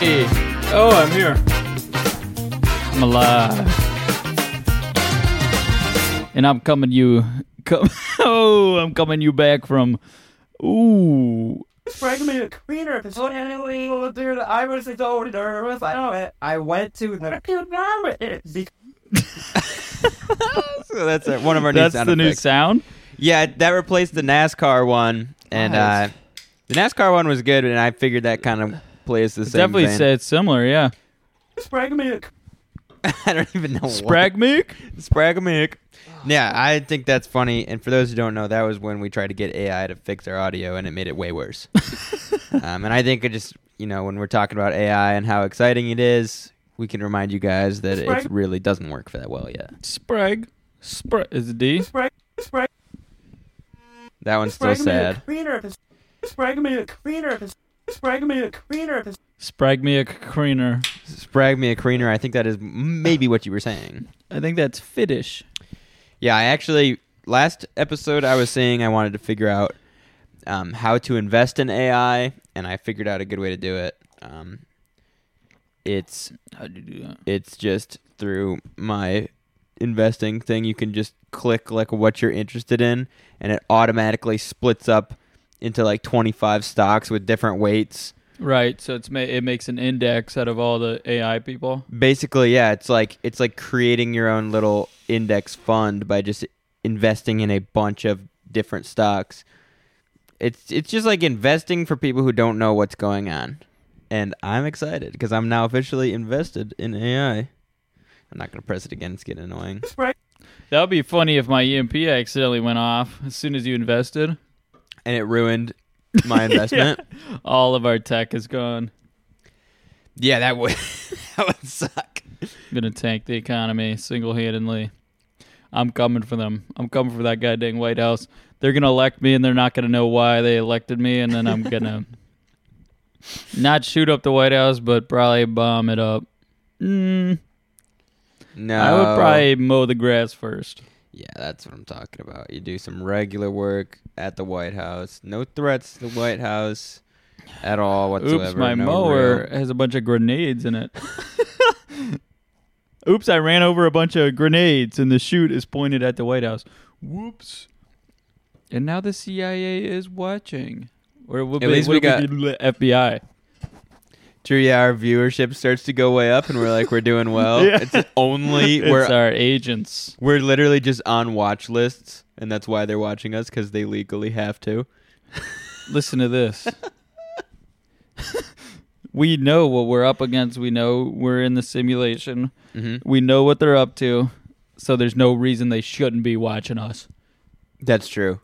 Hey. Oh, I'm here. I'm alive. And I'm coming you. Come, oh, I'm coming you back from. Ooh. Frank me a cleaner episode and dude, I was so nervous. I know it. I went to the So that's uh, one of our new That's sound the new sound. Yeah, that replaced the NASCAR one, and uh, the NASCAR one was good, and I figured that kind of plays the It same. definitely vein. said similar, yeah. Frank me a I don't even know. Spragmic? Spragamic. Yeah, I think that's funny. And for those who don't know, that was when we tried to get AI to fix our audio, and it made it way worse. um, and I think it just, you know, when we're talking about AI and how exciting it is, we can remind you guys that Sprag- it really doesn't work for that well yet. Sprag. Sprag. Is it D? Frank Frank That one's still Frank me a sad. Cleaner episode. Frank me a cleaner episode. Frank me a cleaner Creener. Sprag me a creener. I think that is maybe what you were saying. I think that's Fiddish. Yeah, I actually last episode I was saying I wanted to figure out um, how to invest in AI, and I figured out a good way to do it. Um, it's How'd you do that? it's just through my investing thing. You can just click like what you're interested in, and it automatically splits up into like 25 stocks with different weights. Right, so it's ma- it makes an index out of all the AI people. Basically, yeah, it's like it's like creating your own little index fund by just investing in a bunch of different stocks. It's it's just like investing for people who don't know what's going on. And I'm excited because I'm now officially invested in AI. I'm not going to press it again. It's getting annoying. That would be funny if my EMP accidentally went off as soon as you invested. And it ruined my investment. All of our tech is gone. yeah. that would that would suck. gonna tank the economy single handedly. I'm coming for them. I'm coming for that goddamn White House. They're gonna elect me, and they're not gonna know why they elected me, and then I'm gonna not shoot up the White House, but probably bomb it up. Mm, No, I would probably mow the grass first. Yeah, that's what I'm talking about. You do some regular work at the White House. No threats to the White House at all whatsoever. Oops, my no mower real- has a bunch of grenades in it. Oops, I ran over a bunch of grenades and the chute is pointed at the White House. Whoops. And now the CIA is watching. Or what, At least we got- FBI. True, yeah, our viewership starts to go way up, and we're like, we're doing well. Yeah. It's only It's we're our agents. we're literally just on watch lists, and that's why they're watching us because they legally have to. Listen to this. we know what we're up against. We know we're in the simulation. hmm We know what they're up to. So there's no reason they shouldn't be watching us. That's true.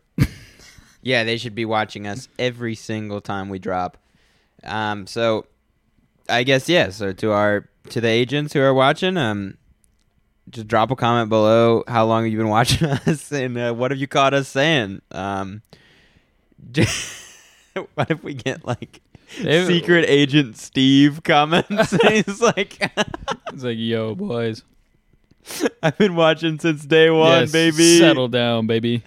yeah, they should be watching us every single time we drop. Um, so I guess yeah. So to our to the agents who are watching, um, just drop a comment below. How long have you been watching us, and uh, what have you caught us saying? Um, what if we get like secret agent Steve comments? And he's like, It's like, yo, boys. I've been watching since day one, Yes, baby. Settle down, baby.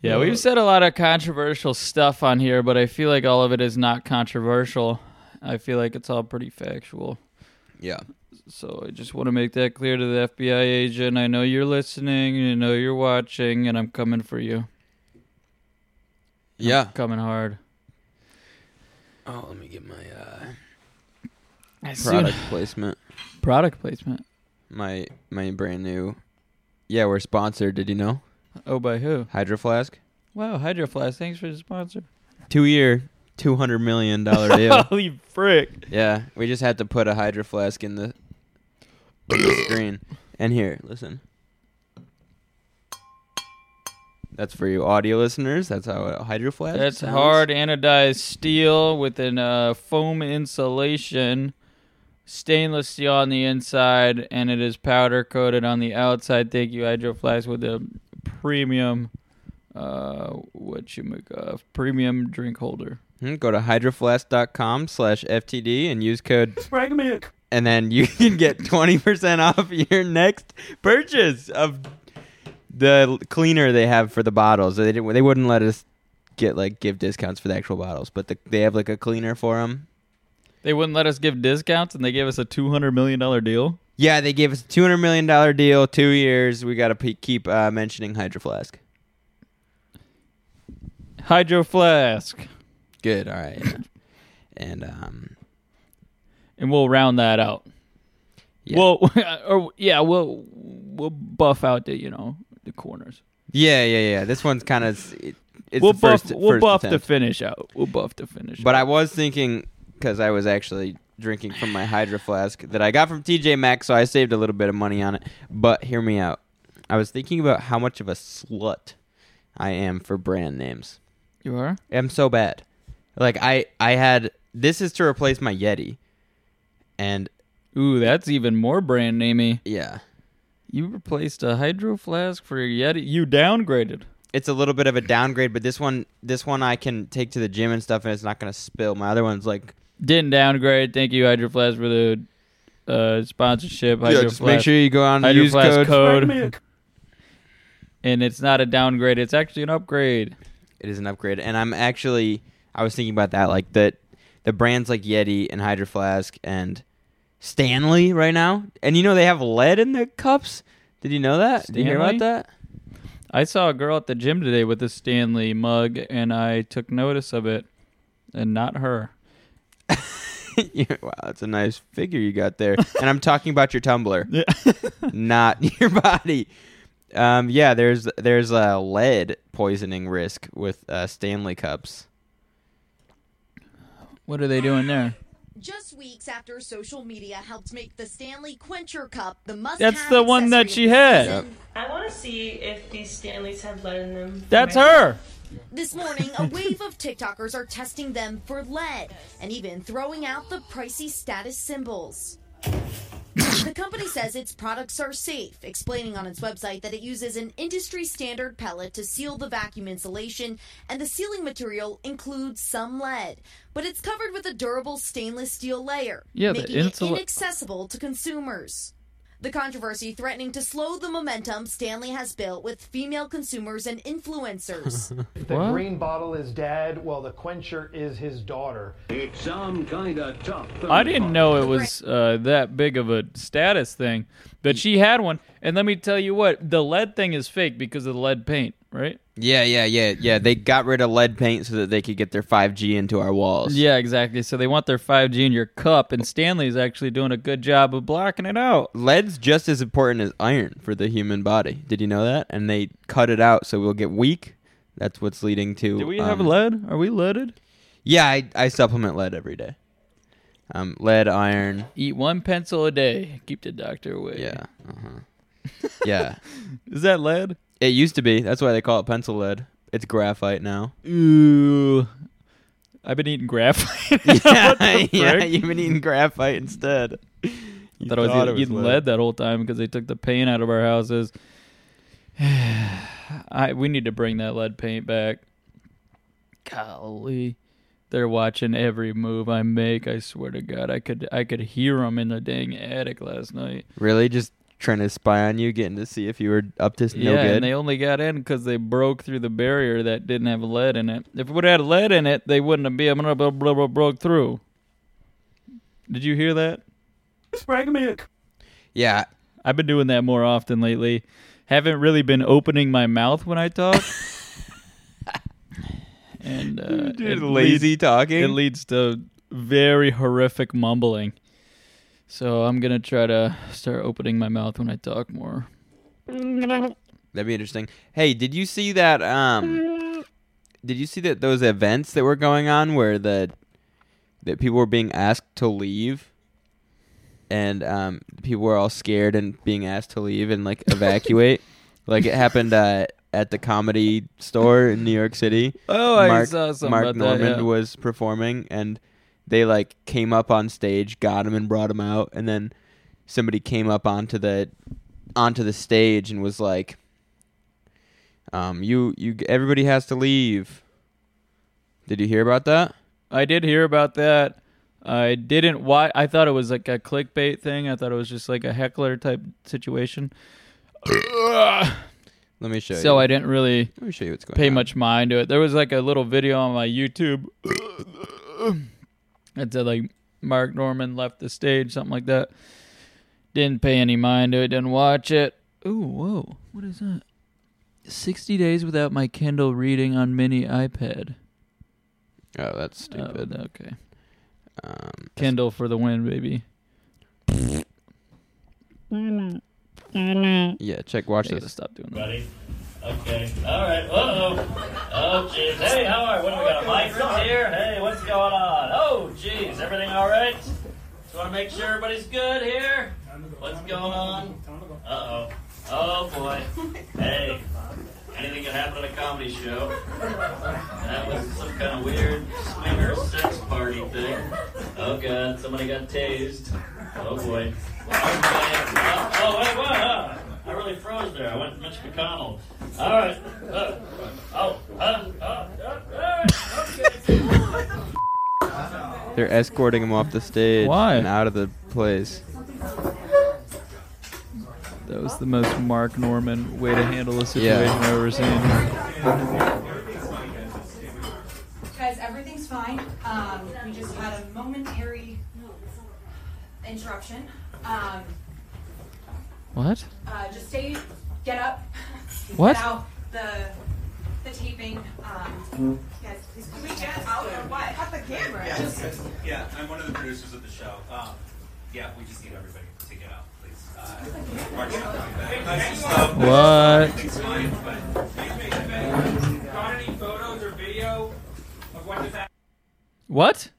yeah, we've said a lot of controversial stuff on here, but I feel like all of it is not controversial. I feel like it's all pretty factual. Yeah. So I just want to make that clear to the FBI agent. I know you're listening, I know you're watching, and I'm coming for you. Yeah. I'm coming hard. Oh, let me get my uh, Product, product placement. product placement. My my brand new. Yeah, we're sponsored. Did you know? Oh, by who? Hydro Flask. Wow, Hydro Flask. Thanks for the sponsor. Two year, two hundred million dollar deal. Holy frick! yeah, we just had to put a Hydro Flask in the, the screen. And here, listen. That's for you audio listeners. That's how a Hydro Flask. That's sounds. hard anodized steel with an uh, foam insulation, stainless steel on the inside, and it is powder coated on the outside. Thank you, Hydro Flask, with a premium, uh, what you make of premium drink holder. Hmm, Go to hydroflask.com slash FTD and use code Frank me and then you can get 20% off your next purchase of the cleaner they have for the bottles. They didn't, they wouldn't let us get like give discounts for the actual bottles, but the, they have like a cleaner for them. They wouldn't let us give discounts, and they gave us a two hundred million dollar deal. Yeah, they gave us a two hundred million dollar deal, two years. We got to pe keep uh, mentioning Hydro Flask. Hydro Flask, Good. All right. yeah. and um, and we'll round that out. Yeah. Well, or yeah, we'll we'll buff out the you know the corners. yeah, yeah, yeah. This one's kind of it, it's we'll the buff first, we'll first buff the finish out. We'll buff the finish. But I was thinking because I was actually drinking from my Hydro Flask that I got from TJ Maxx, so I saved a little bit of money on it. But hear me out. I was thinking about how much of a slut I am for brand names. you are. I'm so bad. Like I, I had this is to replace my Yeti, and Ooh, that's even more brand namey. yeah, You replaced a hydro flask for a Yeti. You downgraded. it's a little bit of a downgrade. But this one, this one I can take to the gym and stuff, and it's not gonna spill. My other one's like Didn't downgrade. Thank you, Hydro Flask, for the uh, sponsorship. Hydro yeah, just Flask. make sure you go on the Hydro use Flask code. code. And it's not a downgrade. It's actually an upgrade. It is an upgrade, and I'm actually I was thinking about that like that the brands like Yeti and Hydro Flask and Stanley right now, and you know they have lead in their cups. Did you know that? Did you hear about that? I saw a girl at the gym today with a Stanley mug, and I took notice of it, and not her. Wow, that's a nice figure you got there. and I'm talking about your tumbler, Yeah. not your body. Um, yeah, there's there's a lead poisoning risk with uh, Stanley cups. What are they doing there? Just weeks after social media helped make the Stanley Quencher Cup the must That's the one that she had. I want to see if these Stanleys have lead in them. That's myself. her. This morning, a wave of TikTokers are testing them for lead and even throwing out the pricey status symbols. The company says its products are safe, explaining on its website that it uses an industry standard pellet to seal the vacuum insulation, and the sealing material includes some lead. But it's covered with a durable stainless steel layer, Yeah, making it inaccessible to consumers. The controversy threatening to slow the momentum Stanley has built with female consumers and influencers. The What? green bottle is dad, while the quencher is his daughter. It's some kind of tough. I didn't know it was uh, that big of a status thing, but she had one. And let me tell you what, the lead thing is fake because of the lead paint, right? Yeah, yeah, yeah, yeah. They got rid of lead paint so that they could get their 5G into our walls. Yeah, exactly. So they want their 5G in your cup, and Stanley's actually doing a good job of blocking it out. Lead's just as important as iron for the human body. Did you know that? And they cut it out so we'll get weak. That's what's leading to. Do we have um, lead? Are we leaded? Yeah, I, I supplement lead every day. Um, lead, iron. Eat one pencil a day. Keep the doctor away. Yeah. Uh-huh. yeah. Is that lead? It used to be. That's why they call it pencil lead. It's graphite now. Ooh. I've been eating graphite. yeah, yeah, you've been eating graphite instead. You thought I was eating, it eating lead. that whole time because they took the paint out of our houses. I we need to bring that lead paint back. Golly, they're watching every move I make. I swear to God, I could I could hear them in the dang attic last night. Really? Just trying to spy on you, getting to see if you were up to s- no yeah, good? and they only got in because they broke through the barrier that didn't have lead in it. If it would have had lead in it, they wouldn't have been able to blah, blah, broke through. Did you hear that? Spread milk. yeah. I've been doing that more often lately. Haven't really been opening my mouth when I talk. and uh, it lazy leads, talking. it leads to very horrific mumbling. So I'm gonna try to start opening my mouth when I talk more. That'd be interesting. Hey, did you see that? Um, did you see that those events that were going on where the that people were being asked to leave, and um, people were all scared and being asked to leave and like evacuate. like it happened uh, at the comedy store in New York City. Oh, I Mark, saw something Mark about Normand that. yeah. was performing, and they like came up on stage, got him, and brought him out, and then somebody came up onto the onto the stage and was like, "Um, you you everybody has to leave." Did you hear about that? I did hear about that. I didn't. Why? I thought it was like a clickbait thing. I thought it was just like a heckler type situation. Let me show you. so I didn't really let me show you what's going pay on. much mind to it. There was like a little video on my YouTube that said like Mark Normand left the stage, something like that. Didn't pay any mind to it, didn't watch it. Ooh, whoa. What is that? 60 days without my Kindle reading on mini iPad. Oh, that's Oh, stupid. okay. Um, Kindle for the win, baby. yeah, check. Watch I gotta this. stop doing that. Buddy. Okay. All right. Uh-oh. Oh, jeez. Hey, how are you? What do we got? A mic from here? Hey, what's going on? Oh, jeez. Everything all right? Just want to make sure everybody's good here. What's going on? Uh-oh. Oh, boy. Hey. Anything can happen at a comedy show. That was some kind of weird swinger sex party thing. Oh, God. Somebody got tased. Oh, boy. Oh, oh, wait, what? Uh, I really froze there. I went to Mitch McConnell. All right. Uh, oh, uh, uh, uh. Okay. They're escorting him off the stage Why? and out of the place. That was the most Mark Normand way to handle a situation Yeah. I've ever seen. Guys, everything's fine. Um, we just had a momentary interruption. Um, What? uh, just stay, get up. What? Get out the the taping. Um, guys, please can we get out or what? Cut the camera. Yeah, Just- yeah, I'm one of the producers of the show. Um, yeah, we just need everybody to get out, please. Uh, Mark's not coming back. What? Everything's fine, but Got any photos or video of what just? What?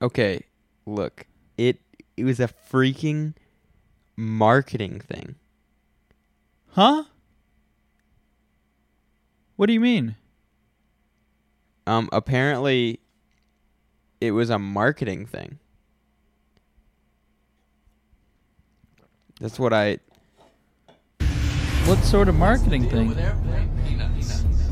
Okay, look. It it was a freaking marketing thing. Huh? What do you mean? Um apparently it was a marketing thing. That's what I What sort of marketing thing?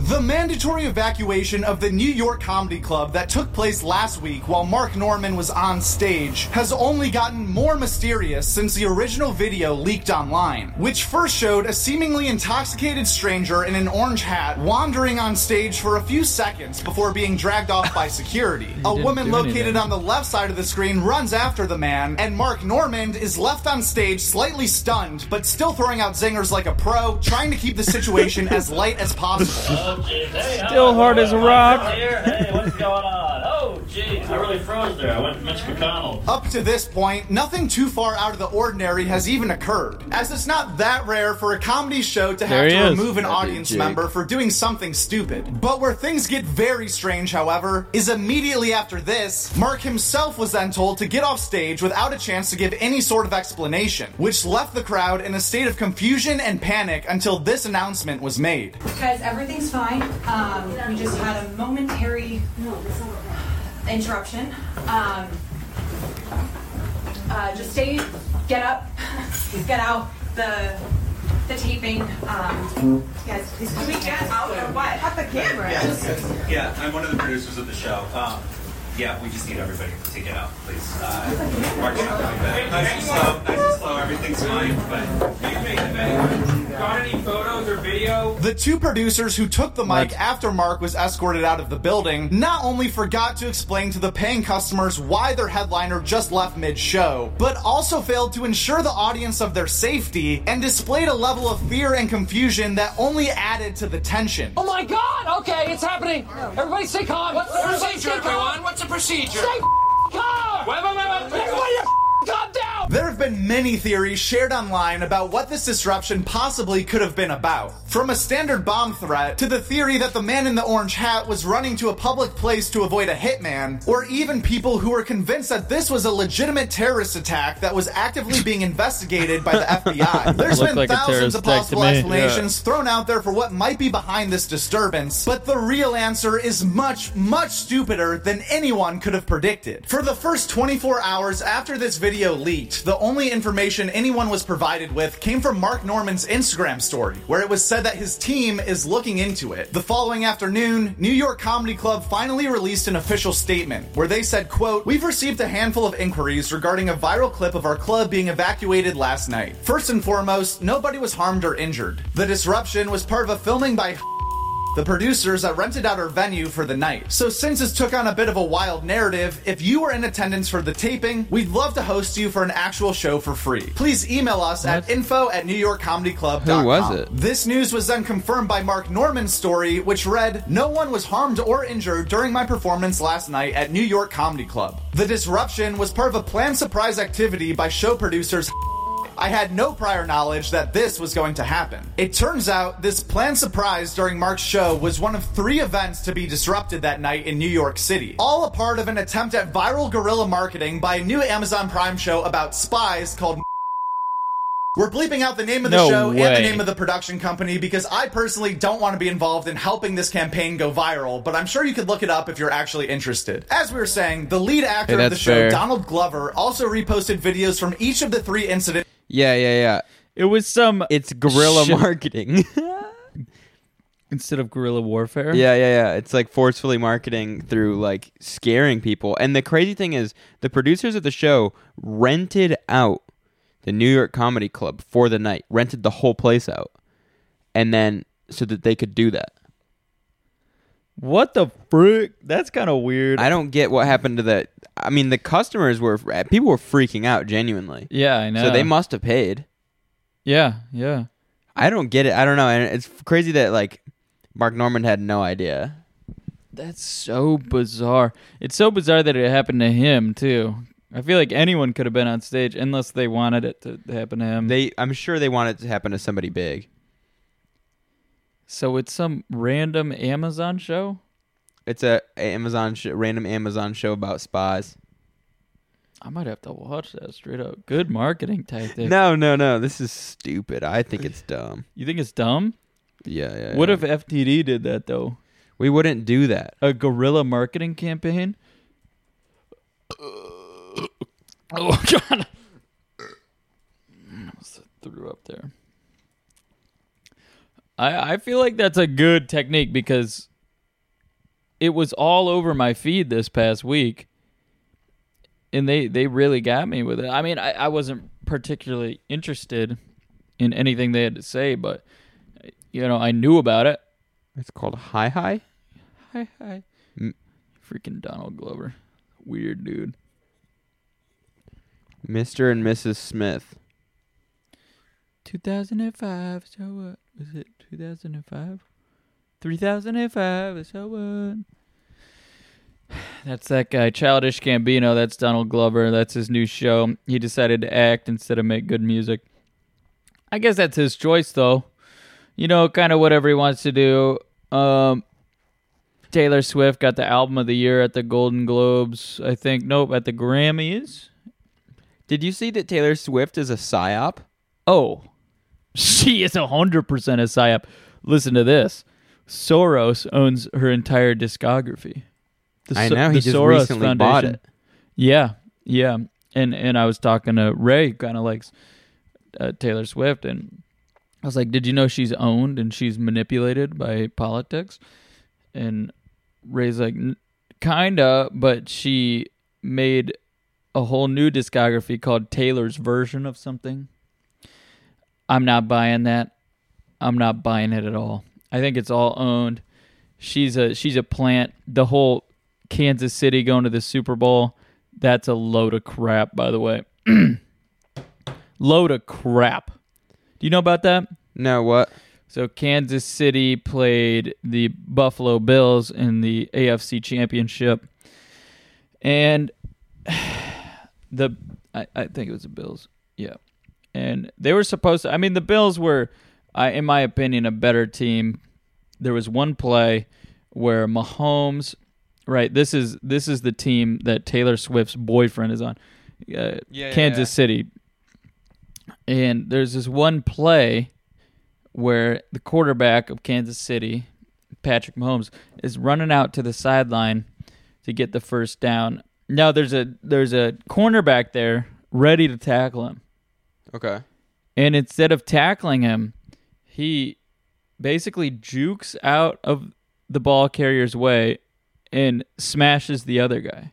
The mandatory evacuation of the New York Comedy Club that took place last week while Mark Normand was on stage has only gotten more mysterious since the original video leaked online, which first showed a seemingly intoxicated stranger in an orange hat wandering on stage for a few seconds before being dragged off by security. a woman located anything. on the left side of the screen runs after the man, and Mark Normand is left on stage slightly stunned, but still throwing out zingers like a pro, trying to keep the situation as light as possible. Jeez. Hey, how Still hard as a rock. Hey, what's going on? Oh, jeez. I really froze there. I went to Mitch McConnell. Up to this point, nothing too far out of the ordinary has even occurred, as it's not that rare for a comedy show to have to is. remove an That audience member for doing something stupid. But where things get very strange, however, is immediately after this, Mark himself was then told to get off stage without a chance to give any sort of explanation, which left the crowd in a state of confusion and panic until this announcement was made. Guys, everything's fine. Um, we just had a momentary interruption. Um, uh, just stay, get up, get out the the taping. Um, guys, can we get out or what? Cut the camera. yeah, yeah, I'm one of the producers of the show. Um, yeah, we just need everybody to get out, please. Uh, Mark's not coming back. Nice and slow, nice and slow. Everything's fine, but Got any photos or video? The two producers who took the mic What? after Mark was escorted out of the building not only forgot to explain to the paying customers why their headliner just left mid show, but also failed to ensure the audience of their safety and displayed a level of fear and confusion that only added to the tension. Oh my god! Okay, it's happening! Everybody stay calm! What's the procedure, everyone? What's the procedure? Wait, wait, wait, There have been many theories shared online about what this disruption possibly could have been about. From a standard bomb threat to the theory that the man in the orange hat was running to a public place to avoid a hitman, or even people who were convinced that this was a legitimate terrorist attack that was actively being investigated by the FBI. There's been like thousands of possible explanations thrown out there for what might be behind this disturbance, but the real answer is much, much stupider than anyone could have predicted. For the first 24 hours after this video leaked, the only information anyone was provided with came from Mark Normand's Instagram story, where it was said that his team is looking into it. The following afternoon, New York Comedy Club finally released an official statement where they said, quote, We've received a handful of inquiries regarding a viral clip of our club being evacuated last night. First and foremost, nobody was harmed or injured. The disruption was part of a filming by the producers that rented out our venue for the night. So since this took on a bit of a wild narrative, if you were in attendance for the taping, we'd love to host you for an actual show for free. Please email us at info at newyorkcomedyclub.com. Who was it? This news was then confirmed by Mark Normand's story, which read, No one was harmed or injured during my performance last night at New York Comedy Club. The disruption was part of a planned surprise activity by show producers I had no prior knowledge that this was going to happen. It turns out this planned surprise during Mark's show was one of three events to be disrupted that night in New York City. All a part of an attempt at viral guerrilla marketing by a new Amazon Prime show about spies called we're bleeping out the name of the No show and the name of the production company because I personally don't want to be involved in helping this campaign go viral, but I'm sure you could look it up if you're actually interested. As we were saying, the lead actor Hey, of the show, fair. Donald Glover, also reposted videos from each of the three incidents. Yeah, yeah, yeah. It was some. It's guerrilla shit- marketing. instead of guerrilla warfare. Yeah, yeah, yeah. It's like forcefully marketing through like scaring people. And the crazy thing is, the producers of the show rented out the New York Comedy Club for the night, rented the whole place out, and then so that they could do that. What the frick? That's kind of weird. I don't get what happened to that. I mean, the customers were people were freaking out genuinely. Yeah, I know. So they must have paid. Yeah, yeah. I don't get it. I don't know, and it's crazy that like Mark Normand had no idea. That's so bizarre. It's so bizarre that it happened to him too. I feel like anyone could have been on stage unless they wanted it to happen to him. They, I'm sure they wanted it to happen to somebody big. So it's some random Amazon show. It's a Amazon sh- random Amazon show about spies. I might have to watch that straight up. Good marketing tactic. No, no, no. This is stupid. I think it's dumb. You think it's dumb? Yeah, yeah. What yeah. if FTD did that though? we wouldn't do that? A guerrilla marketing campaign? Oh god. Almost threw up there. I I feel like that's a good technique because it was all over my feed this past week. And they, they really got me with it. I mean, I, I wasn't particularly interested in anything they had to say, but you know, I knew about it. It's called Hi Hi. Hi hi. M- Freaking Donald Glover. Weird dude. Mr. and Mrs. Smith. 2005, so what? Was it 2005? 3005, so what? That's that guy, Childish Gambino. That's Donald Glover. That's his new show. He decided to act instead of make good music. I guess that's his choice, though. You know, kind of whatever he wants to do. Um, Taylor Swift got the album of the year at the Golden Globes. I think. Nope, at the Grammys. Did you see that Taylor Swift is a psyop? Oh, she is hundred percent a psyop. Listen to this: Soros owns her entire discography. The I know, he just Soros recently bought it. Yeah, yeah, and and I was talking to Ray, kind of likes uh, Taylor Swift, and I was like, "Did you know she's owned and she's manipulated by politics?" And Ray's like, "Kinda," but she made a whole new discography called Taylor's version of something. I'm not buying that. I'm not buying it at all. I think it's all owned. She's a she's a plant. The whole Kansas City going to the Super Bowl, that's a load of crap, by the way. load of crap. Do you know about that? No, what? So Kansas City played the Buffalo Bills in the AFC Championship, and the I, I think it was the Bills, yeah, and they were supposed to. I mean, the Bills were, I in my opinion, a better team. There was one play where Mahomes, right? This is this is the team that Taylor Swift's boyfriend is on, uh, yeah, Kansas yeah. City, and there's this one play where the quarterback of Kansas City, Patrick Mahomes, is running out to the sideline to get the first down. Now there's a there's a cornerback there ready to tackle him. Okay. And instead of tackling him, he basically jukes out of the ball carrier's way and smashes the other guy.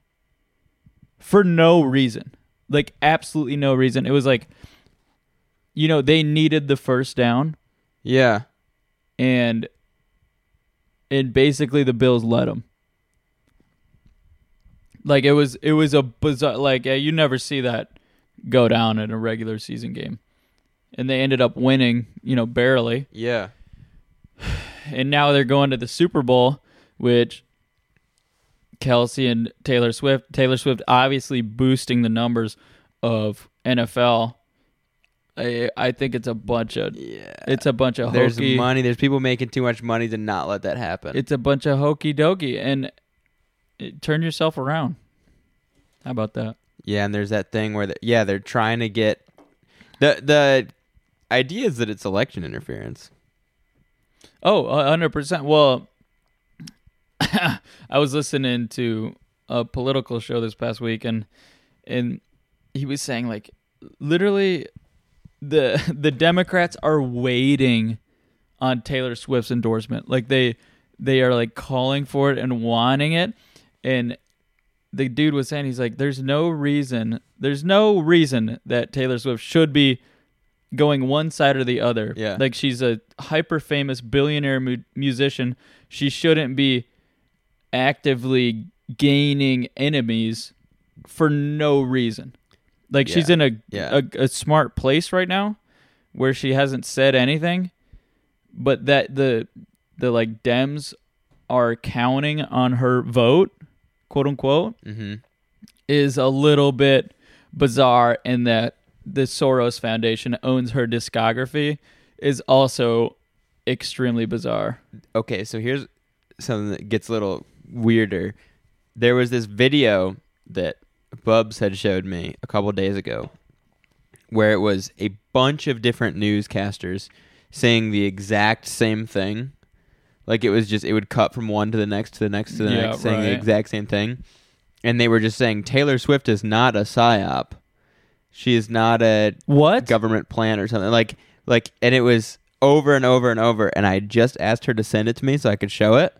For no reason. Like absolutely no reason. It was like you know, they needed the first down Yeah. and and basically the Bills let him. Like it was, it was a bizarre. Like yeah, you never see that go down in a regular season game, and they ended up winning. You know, barely. Yeah. And now they're going to the Super Bowl, which Kelce and Taylor Swift. Taylor Swift obviously boosting the numbers of NFL. I I think it's a bunch of Yeah. it's a bunch of There's hokey. money. There's people making too much money to not let that happen. It's a bunch of hokey dokey, and it, turn yourself around. How about that? Yeah, and there's that thing where, the, yeah, they're trying to get the the idea is that it's election interference. Oh, a hundred percent. Well, I was listening to a political show this past week, and and he was saying like, literally, the the Democrats are waiting on Taylor Swift's endorsement. Like they they are like calling for it and wanting it, and the dude was saying he's like, there's no reason, there's no reason that Taylor Swift should be going one side or the other. Yeah. Like she's a hyper famous billionaire mu- musician. She shouldn't be actively gaining enemies for no reason. Like she's in a, Yeah. a a smart place right now where she hasn't said anything, but that the the like Dems are counting on her vote, quote unquote, Mhm. is a little bit bizarre in that the Soros Foundation owns her discography is also extremely bizarre. Okay, so here's something that gets a little weirder. There was this video that Bubs had showed me a couple days ago where it was a bunch of different newscasters saying the exact same thing. Like it was just it would cut from one to the next to the next to the Yeah, next saying the exact same thing. And they were just saying Taylor Swift is not a psyop. She is not a what government plan or something. Like like and it was over and over and over and I just asked her to send it to me so I could show it.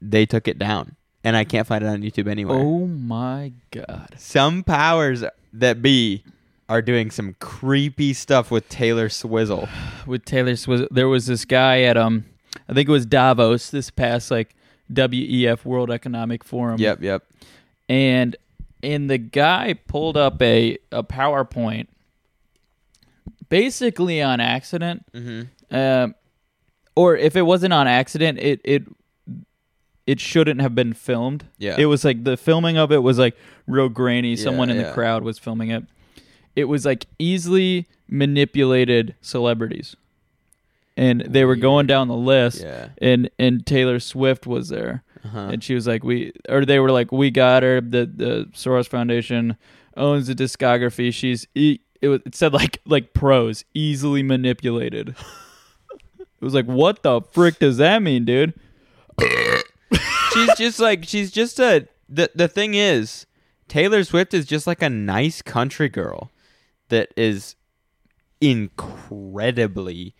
They took it down. And I can't find it on YouTube anywhere. Oh my god. Some powers that be are doing some creepy stuff with Taylor Swizzle. With Taylor Swizzle, there was this guy at um, I think it was Davos this past like WEF World Economic Forum. Yep, yep. and and the guy pulled up a a PowerPoint, basically on accident. Mm-hmm. Um, or if it wasn't on accident, it it it shouldn't have been filmed. Yeah. it was like the filming of it was like real grainy. Someone in the crowd was filming it. It was like easily manipulated celebrities, and they were going down the list. Yeah. and and Taylor Swift was there. Uh-huh. And she was like, "We," or they were like, "We got her." The the Soros Foundation owns the discography. She's e- it, was, it said like like pros easily manipulated. it was like, what the frick does that mean, dude? she's just like she's just a the the thing is Taylor Swift is just like a nice country girl that is incredibly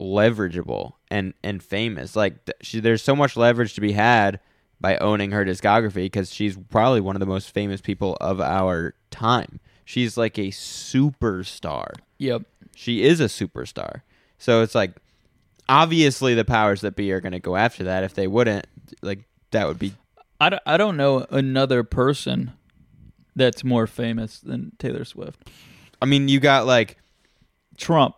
leverageable and and famous like th- she, there's so much leverage to be had by owning her discography because she's probably one of the most famous people of our time she's like a superstar Yep. she is a superstar so it's like obviously the powers that be are going to go after that if they wouldn't like that would be I don't, I don't know another person that's more famous than Taylor Swift. I mean, you got like Trump.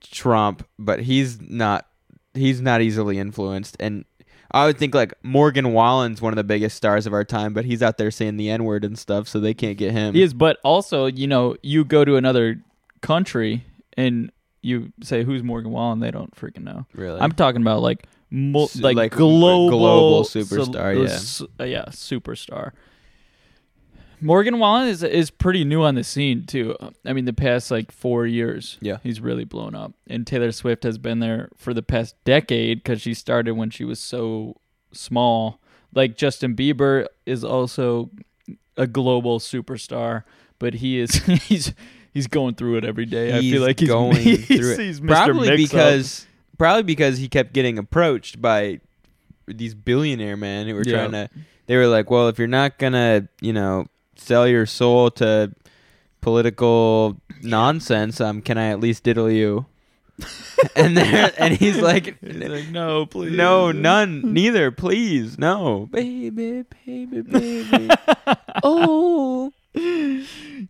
Trump, but he's not he's not easily influenced and I would think like Morgan Wallen's one of the biggest stars of our time, but he's out there saying the N-word and stuff, so they can't get him. He is, but also, you know, you go to another country and you say who's Morgan Wallen, they don't freaking know. Really? I'm talking about like mul- like, like global global superstar, yeah. uh, yeah, superstar. Morgan Wallen is is pretty new on the scene too. I mean, the past like four years, Yeah. he's really blown up. And Taylor Swift has been there for the past decade because she started when she was so small. Like Justin Bieber is also a global superstar, but he is he's he's going through it every day. I feel like he's going he's, through it. he's Mr. Probably Mix-Up. because probably because he kept getting approached by these billionaire men who were Yeah. trying to. They were like, "Well, if you're not gonna, you know, sell your soul to political nonsense, um, can I at least diddle you?" and there and he's like, He's like, no, please. no, none, neither, please, no, baby, baby, baby. oh,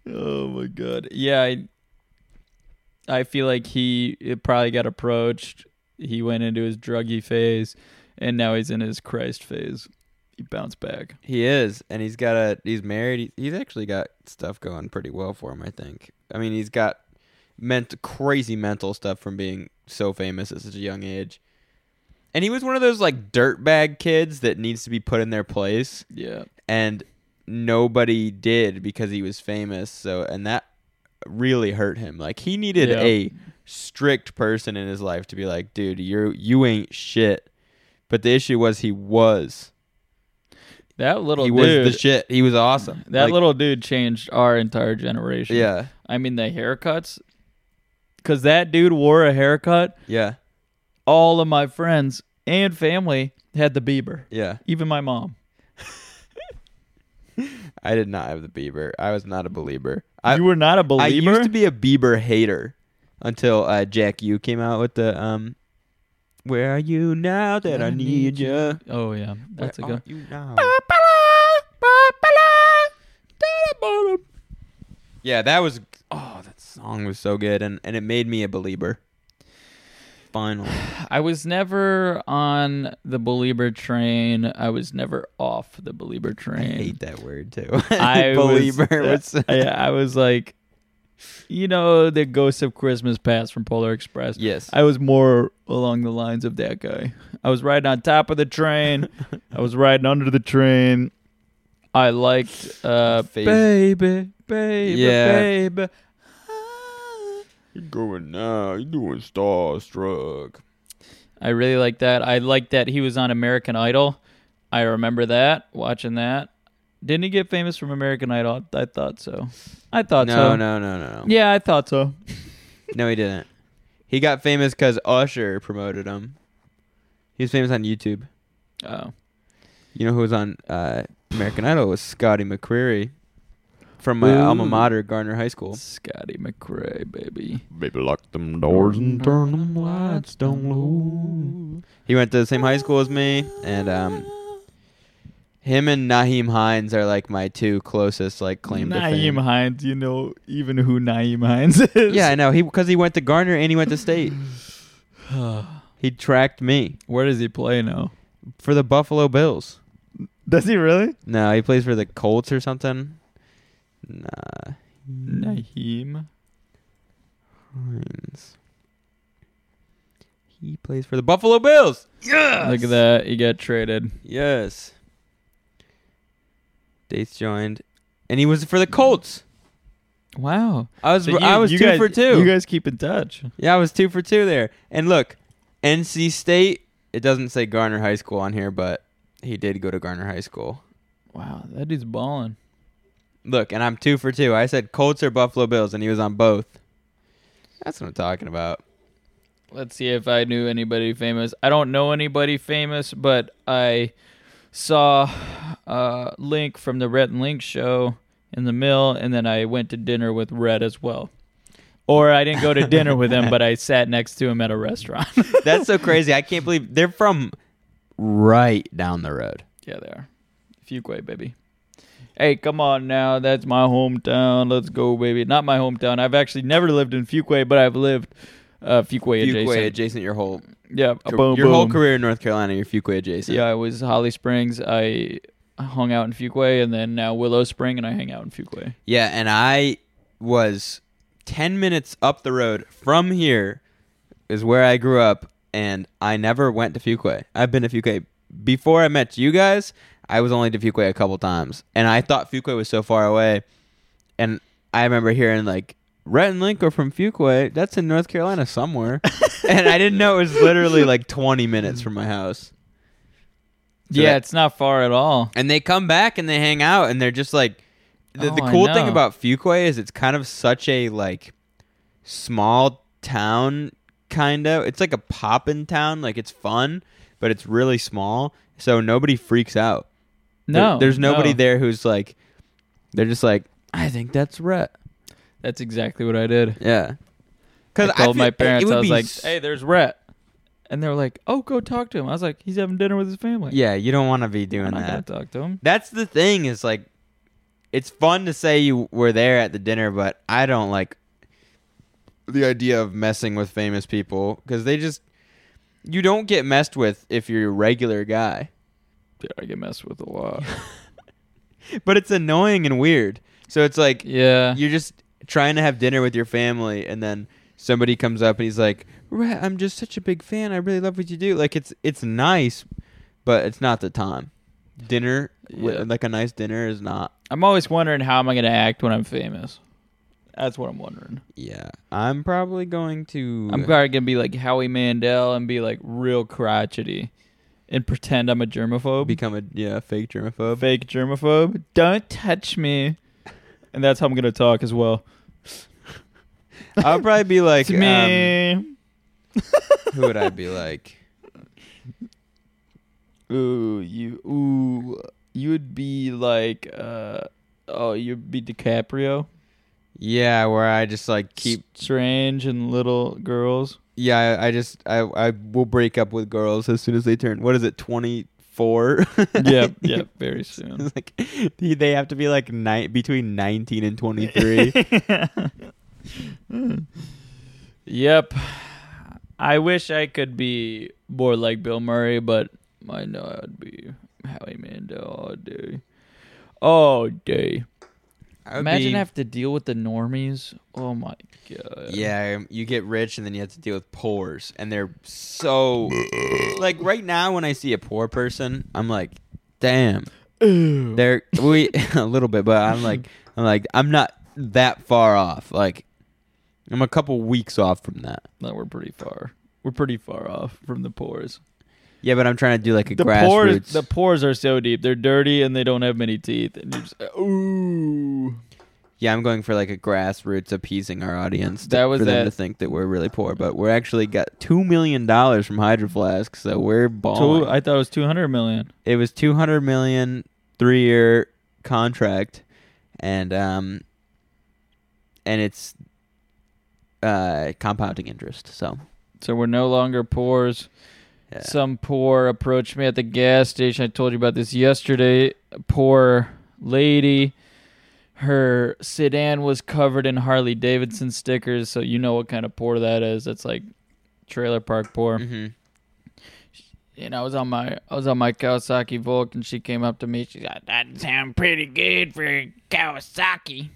oh my god. Yeah, I, I feel like he it probably got approached. He went into his druggy phase, and now he's in his Christ phase. He bounced back. he is, and he's got a, he's married. He, he's actually got stuff going pretty well for him, I think. I mean, he's got meant crazy mental stuff from being so famous at such a young age. And he was one of those like dirtbag kids that needs to be put in their place. Yeah. and nobody did because he was famous so and that really hurt him like he needed Yeah. a strict person in his life to be like dude you're you ain't shit but the issue was he was That little he dude. was the shit he was awesome That Like, little dude changed our entire generation. Yeah. I mean the haircuts. Cause that dude wore a haircut. Yeah. All of my friends and family had the Bieber. Yeah. Even my mom. i did not have the bieber i was not a believer I, You were not a i used believer? to be a bieber hater until uh, jack u came out with the um where are you now that i need you Oh yeah, that's a Where good. are you now? Yeah, that was oh, that song was so good and and it made me a believer. Finally. I was never on the believer train. I was never off the believer train. I hate that word too. I Believer uh, was, was- I, I was like, you know, the Ghost of Christmas Past from Polar Express. Yes. I was more along the lines of that guy. I was riding on top of the train. I was riding under the train. I liked uh, Phase- baby, baby, Yeah. baby. You're going now. You're doing starstruck. I really like that. I like that he was on American Idol. I remember that watching that. Didn't he get famous from American Idol? I thought so. I thought No, so. no, no, no, no. Yeah, I thought so. No, he didn't. He got famous because Usher promoted him. He was famous on YouTube. Oh. You know who was on uh, American Idol was Scotty McCreery from my Ooh. alma mater, Garner High School. Scotty McRae, baby. Baby, lock them doors and turn them lights down low. He went to the same high school as me, and um, him and Nyheim Hines are like my two closest like claim to Nyheim fame. Hines, you know even who Nyheim Hines is. Yeah, I know. He because he went to Garner and he went to State. he tracked me Where does he play now? for the Buffalo Bills. Does he really? No, he plays for the Colts or something. Nah, Nyheim. Hines. He plays for the Buffalo Bills. Yes. Look at that. He got traded. Yes. Dates joined, and he was for the Colts. Wow. I was So you- I was you two guys- for two. You guys keep in touch. yeah, I was two for two there. And look, NC State. It doesn't say Garner High School on here, but he did go to Garner High School. Wow, that dude's balling. Look, and I'm two for two. I said Colts or Buffalo Bills, and he was on both. That's what I'm talking about. Let's see if I knew anybody famous. I don't know anybody famous, but I saw uh, Link from the Rhett and Link show in the mill, and then I went to dinner with Rhett as well. Or I didn't go to dinner with him, but I sat next to him at a restaurant. That's so crazy. I can't believe they're from right down the road. yeah, they are. Fuquay, baby. Hey, come on now. That's my hometown. Let's go, baby. Not my hometown. I've actually never lived in Fuquay, but I've lived uh, Fuquay adjacent. Fuquay adjacent your whole Yeah, boom, your whole career in North Carolina, you're Fuquay adjacent. Yeah, I was Holly Springs. I hung out in Fuquay, and then now Willow Spring, and I hang out in Fuquay. Yeah, and I was 10 minutes up the road from here is where I grew up, and I never went to Fuquay. I've been to Fuquay. Before I met you guys, I was only to Fuquay a couple times, and I thought Fuquay was so far away. And I remember hearing, like, Rhett and Link are from Fuquay. That's in North Carolina somewhere. and I didn't know it was literally like 20 minutes from my house. So yeah, that- it's not far at all. and they come back and they hang out and they're just like the, the Oh, I cool thing about Fuquay is it's kind of such a like small town kind of it's like a poppin' town like it's fun but it's really small so nobody freaks out There- No, there's nobody no. there who's like they're just like i think that's Rhett That's exactly what I did. Yeah. Cuz I told feel- my parents, I was like, "Hey, there's Rhett," and they were like, "Oh, go talk to him." I was like, "He's having dinner with his family." Yeah, you don't want to be doing I'm not that. gonna talk to him. That's the thing is like, it's fun to say you were there at the dinner, but I don't like the idea of messing with famous people because they just you don't get messed with if you're a regular guy. Yeah, I get messed with a lot. but it's annoying and weird. So it's like yeah, you're just trying to have dinner with your family, and then somebody comes up and he's like, "Rhett, I'm just such a big fan. I really love what you do." Like it's it's nice, but it's not the time. Dinner, Yeah. like a nice dinner, is not. I'm always wondering how am I gonna act when I'm famous. That's what I'm wondering. Yeah, I'm probably going to. I'm probably gonna be like Howie Mandel and be like real crotchety, and pretend I'm a germaphobe. become a yeah fake germaphobe. Fake germaphobe. Don't touch me. And that's how I'm gonna talk as well. I'll probably be like, It's me. um, who would I be like? Ooh, you ooh, you would be like uh oh, you'd be DiCaprio. Yeah, where I just like keep. Strange and little girls. Yeah, I, I just I I will break up with girls as soon as they turn. What is it? Twenty four. Yep, yep, very soon. Like they have to be like ni- between nineteen and twenty three. Yep. I wish I could be more like Bill Murray, but I know I'd be Howie Mandel all day. All day. Imagine have to deal with the normies. Oh my god. Yeah, you get rich and then you have to deal with poors, and they're so like right now when I see a poor person, I'm like, damn, they're we a little bit, but I'm like, I'm like, I'm not that far off. Like, I'm a couple weeks off from that. No, we're pretty far. We're pretty far off from the pores. Yeah, but I'm trying to do like a The grassroots. pores, the pores are so deep. They're dirty and they don't have many teeth. And you're just, ooh. yeah, I'm going for like a grassroots appeasing our audience. To, That was for them that- to think that we're really poor, but we're actually got two million dollars from Hydro Flask, so we're balling. Two, I thought it was 200 million. It was 200 million three year contract and um and it's uh compounding interest. So So we're no longer pores. Yeah. Some poor approached me at the gas station. I told you about this yesterday. A poor lady. Her sedan was covered in Harley Davidson stickers, so you know what kind of poor that is. That's like trailer park poor. mhm. And I was on my I was on my Kawasaki Volk, and she came up to me. She's like, "That sound pretty good for Kawasaki."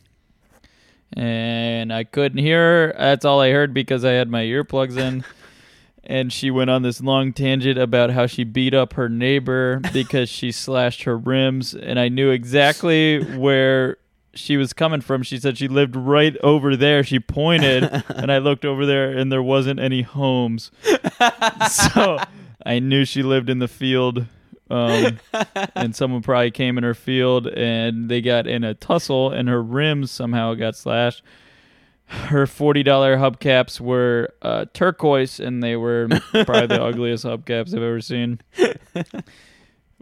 And I couldn't hear her. That's all I heard because I had my earplugs in. and she went on this long tangent about how she beat up her neighbor because she slashed her rims. And I knew exactly where she was coming from. She said she lived right over there. She pointed, and I looked over there, and there wasn't any homes. so I knew she lived in the field. Um, and someone probably came in her field and they got in a tussle and her rims somehow got slashed. Her $40 hubcaps were uh, turquoise and they were probably the ugliest hubcaps I've ever seen.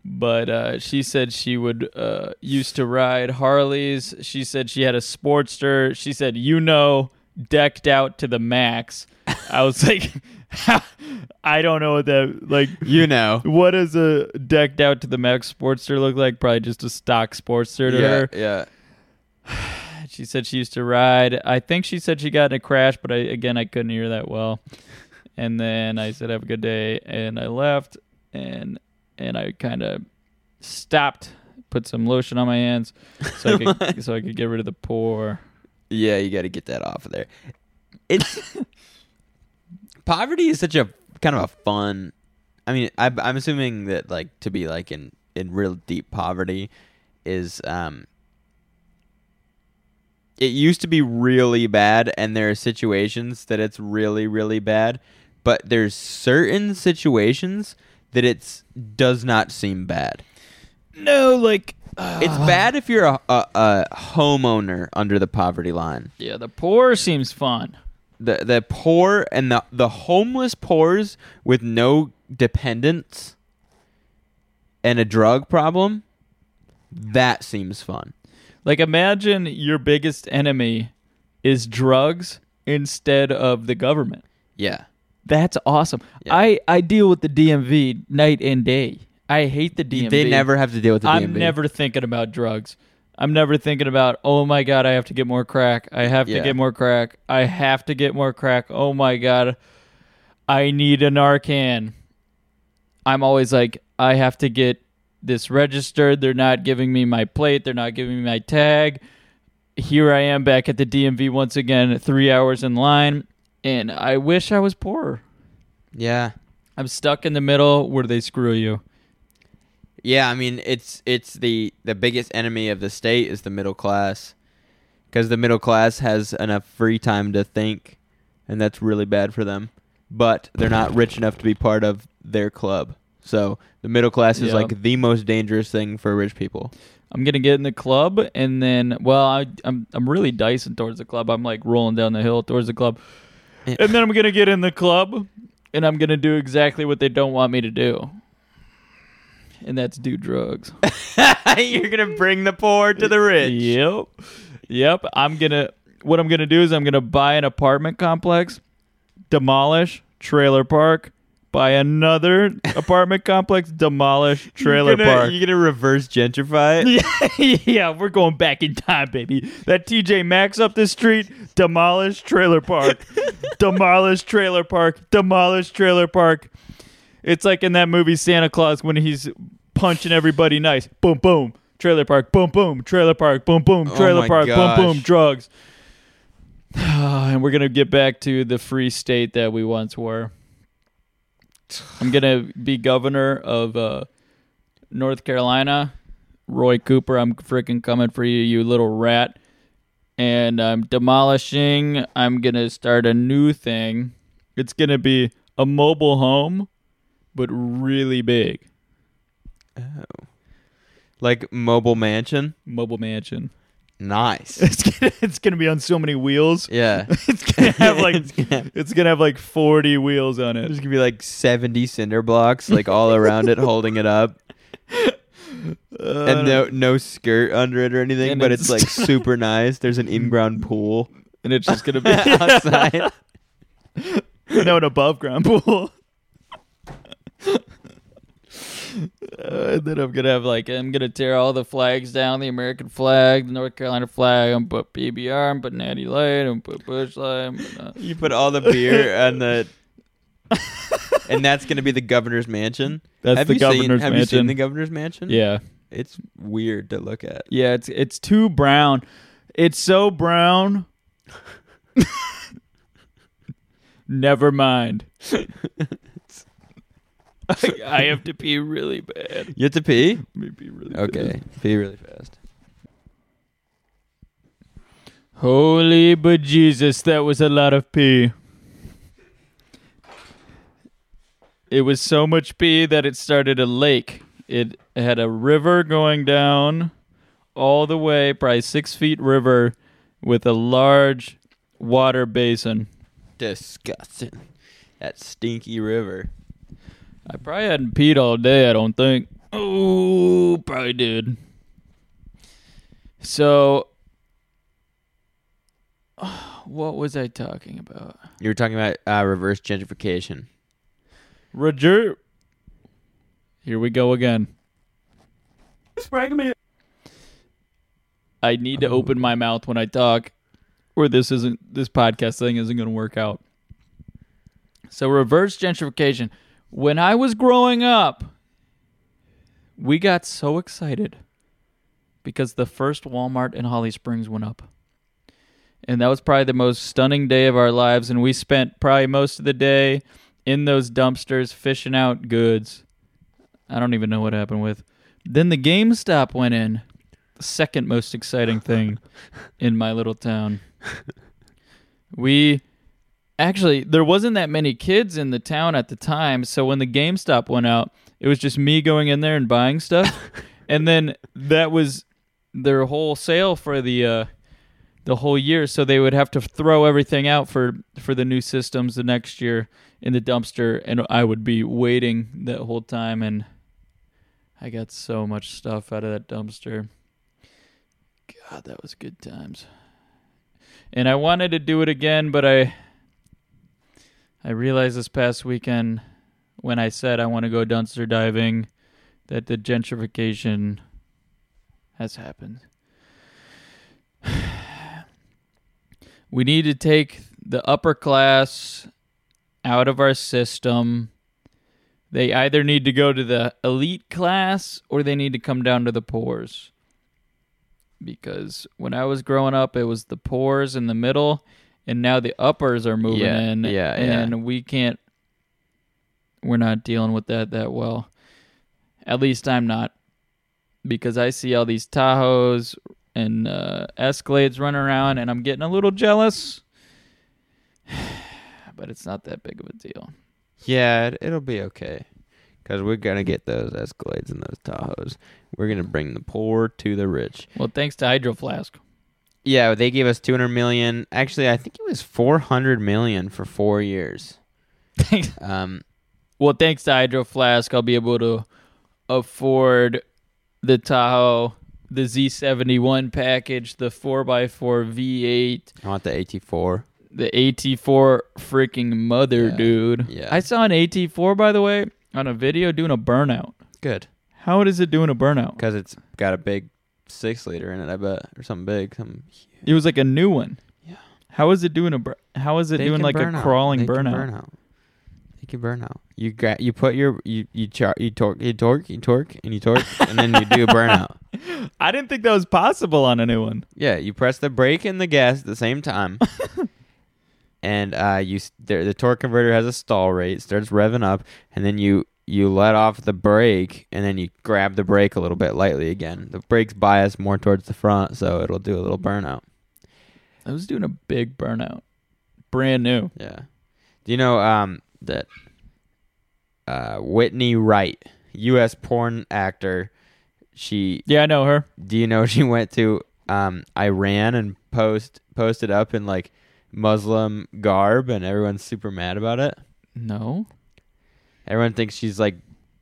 But uh, she said she would uh, used to ride Harleys. She said she had a Sportster. She said, you know, decked out to the max. I was like, I don't know what that like. You know. What does a decked out to the max Sportster look like? Probably just a stock Sportster to yeah, her. yeah. She said she used to ride. I think she said she got in a crash, but I again I couldn't hear that well. And then I said have a good day, and I left, and and I kind of stopped, put some lotion on my hands, so I could so I could get rid of the pore. Yeah, you got to get that off of there. It's poverty is such a kind of a fun. I mean, I, I'm assuming that like to be like in in real deep poverty is um. It used to be really bad, and there are situations that it's really really bad, but there's certain situations that it's does not seem bad. No, like It's bad if you're a, a, a homeowner under the poverty line. yeah, the poor seems fun. The the poor and the the homeless poors with no dependents and a drug problem. That seems fun. Like imagine your biggest enemy is drugs instead of the government. Yeah. That's awesome. I I deal with the DMV night and day. I hate the DMV. They never have to deal with the I'm never thinking about drugs. I'm never thinking about, oh my god, I have to get more crack. I have Yeah. to get more crack. I have to get more crack. Oh my god, I need a Narcan. I'm always like, I have to get this registered. They're not giving me my plate. They're not giving me my tag. Here I am back at the DMV once again, three hours in line, and I wish I was poorer. Yeah. I'm stuck in the middle where they screw you. Yeah, I mean it's it's the the biggest enemy of the state is the middle class, because the middle class has enough free time to think, and that's really bad for them. But they're not rich enough to be part of their club. So the middle class is Yeah. like the most dangerous thing for rich people. I'm gonna get in the club, and then, well, I, I'm I'm really dicing towards the club. I'm like rolling down the hill towards the club, and then I'm gonna get in the club, and I'm gonna do exactly what they don't want me to do, and that's do drugs. You're gonna bring the poor to the rich. Yep, yep. I'm gonna. What I'm gonna do is I'm gonna buy an apartment complex, demolish trailer park, buy another apartment complex, demolish trailer you're gonna, park. You're gonna reverse gentrify it. Yeah, yeah, we're going back in time, baby. That TJ Maxx up the street, demolish trailer park, demolish trailer park, demolish trailer park. It's like in that movie Santa Claus when he's punching everybody nice. Boom, boom, trailer park. Boom, boom, trailer park. Boom, boom, Oh trailer my park. gosh. Boom, boom, drugs. and we're gonna get back to the free state that we once were. I'm gonna be governor of uh, North Carolina. Roy Cooper, I'm freaking coming for you, you little rat. And I'm demolishing. I'm gonna start a new thing. It's gonna be a mobile home, but really big. Oh. Like mobile mansion. Mobile mansion. Nice. It's gonna, it's gonna be on so many wheels. Yeah. it's gonna have like It's gonna- it's gonna have like 40 wheels on it. There's gonna be like 70 cinder blocks like all around it, holding it up, uh, and no no skirt under it or anything. But it's, it's- like super nice. There's an in-ground pool, and it's just gonna be outside. no, an above ground pool. Uh, and then I'm gonna have like I'm gonna tear all the flags down, the American flag, the North Carolina flag, and put PBR, and put Natty Light, and put Busch Light. Put, uh, You put all the beer and the, and that's gonna be the governor's mansion. That's have the you governor's seen, Have you seen the governor's mansion? Yeah. it's weird to look at. Yeah, it's it's too brown. It's so brown. Never mind. I, I have to pee really bad. You have to pee. Let me pee really Okay, pee really fast. Holy but Jesus, that was a lot of pee. It was so much pee that it started a lake. It had a river going down all the way, probably six feet river, with a large water basin. Disgusting. That stinky river. I probably hadn't peed all day, I don't think. Oh, probably did. So, what was I talking about? You were talking about uh, reverse gentrification. Roger. Here we go again. Spank me. I need to open my mouth when I talk, or this isn't this podcast thing isn't going to work out. So reverse gentrification. When I was growing up, we got so excited because the first Walmart in Holly Springs went up. And that was probably the most stunning day of our lives and we spent probably most of the day in those dumpsters fishing out goods. I don't even know what happened with. Then the GameStop went in. The second most exciting thing in my little town. We actually there wasn't that many kids in the town at the time, so when the GameStop went out, it was just me going in there and buying stuff. and then that was their whole sale for the uh the whole year, so they would have to throw everything out for for the new systems the next year in the dumpster and I would be waiting that whole time and I got so much stuff out of that dumpster. God, that was good times. and I wanted to do it again, but I I realized this past weekend when I said I want to go dumpster diving that the gentrification has happened. we need to take the upper class out of our system. They either need to go to the elite class or they need to come down to the poors. Because when I was growing up, it was the poors in the middle, and now the uppers are moving Yeah, in, yeah, yeah. and we can't. We're not dealing with that that well. At least I'm not, because I see all these Tahoes and uh, Escalades running around, and I'm getting a little jealous. but it's not that big of a deal. Yeah, it'll be okay. Because we're going to get those Escalades and those Tahoes. We're going to bring the poor to the rich. Well, thanks to Hydro Flask. Yeah, they gave us 200 million. Actually, I think it was 400 million for four years. um, Well, thanks to Hydro Flask, I'll be able to afford the Tahoe, the Z71 package, the 4x4 V8, I want the AT4. the AT4 freaking mother, Yeah, dude. yeah. I saw an AT4, by the way, on a video doing a burnout. Good. How is it doing a burnout? Because it's got a big six liter in it, I bet. Or something big. Something It was like a new one. Yeah. How is it doing a bur- How is it They doing like a out. crawling They can burnout? burn out. You can burn out. You gra- you put your you you char- you torque you torque you torque and you torque and then you do a burnout. I didn't think that was possible on a new one. Yeah, you press the brake and the gas at the same time. and uh you the, the torque converter has a stall rate, starts revving up and then you you let off the brake and then you grab the brake a little bit lightly again. The brake's biased more towards the front, so it'll do a little burnout. I was doing a big burnout. Brand new. Yeah. Do you know um that uh Whitney Wright, US porn actor, she Yeah, I know her. Do you know she went to um Iran and post posted up in like Muslim garb and everyone's super mad about it? No. Everyone thinks she's like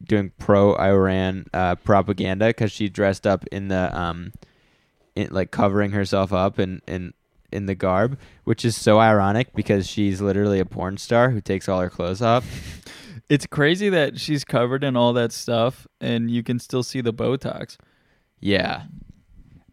doing pro Iran uh propaganda cuz she dressed up in the um in like covering herself up in in in the garb, which is so ironic because she's literally a porn star who takes all her clothes off. It's crazy that she's covered in all that stuff and you can still see the Botox. Yeah.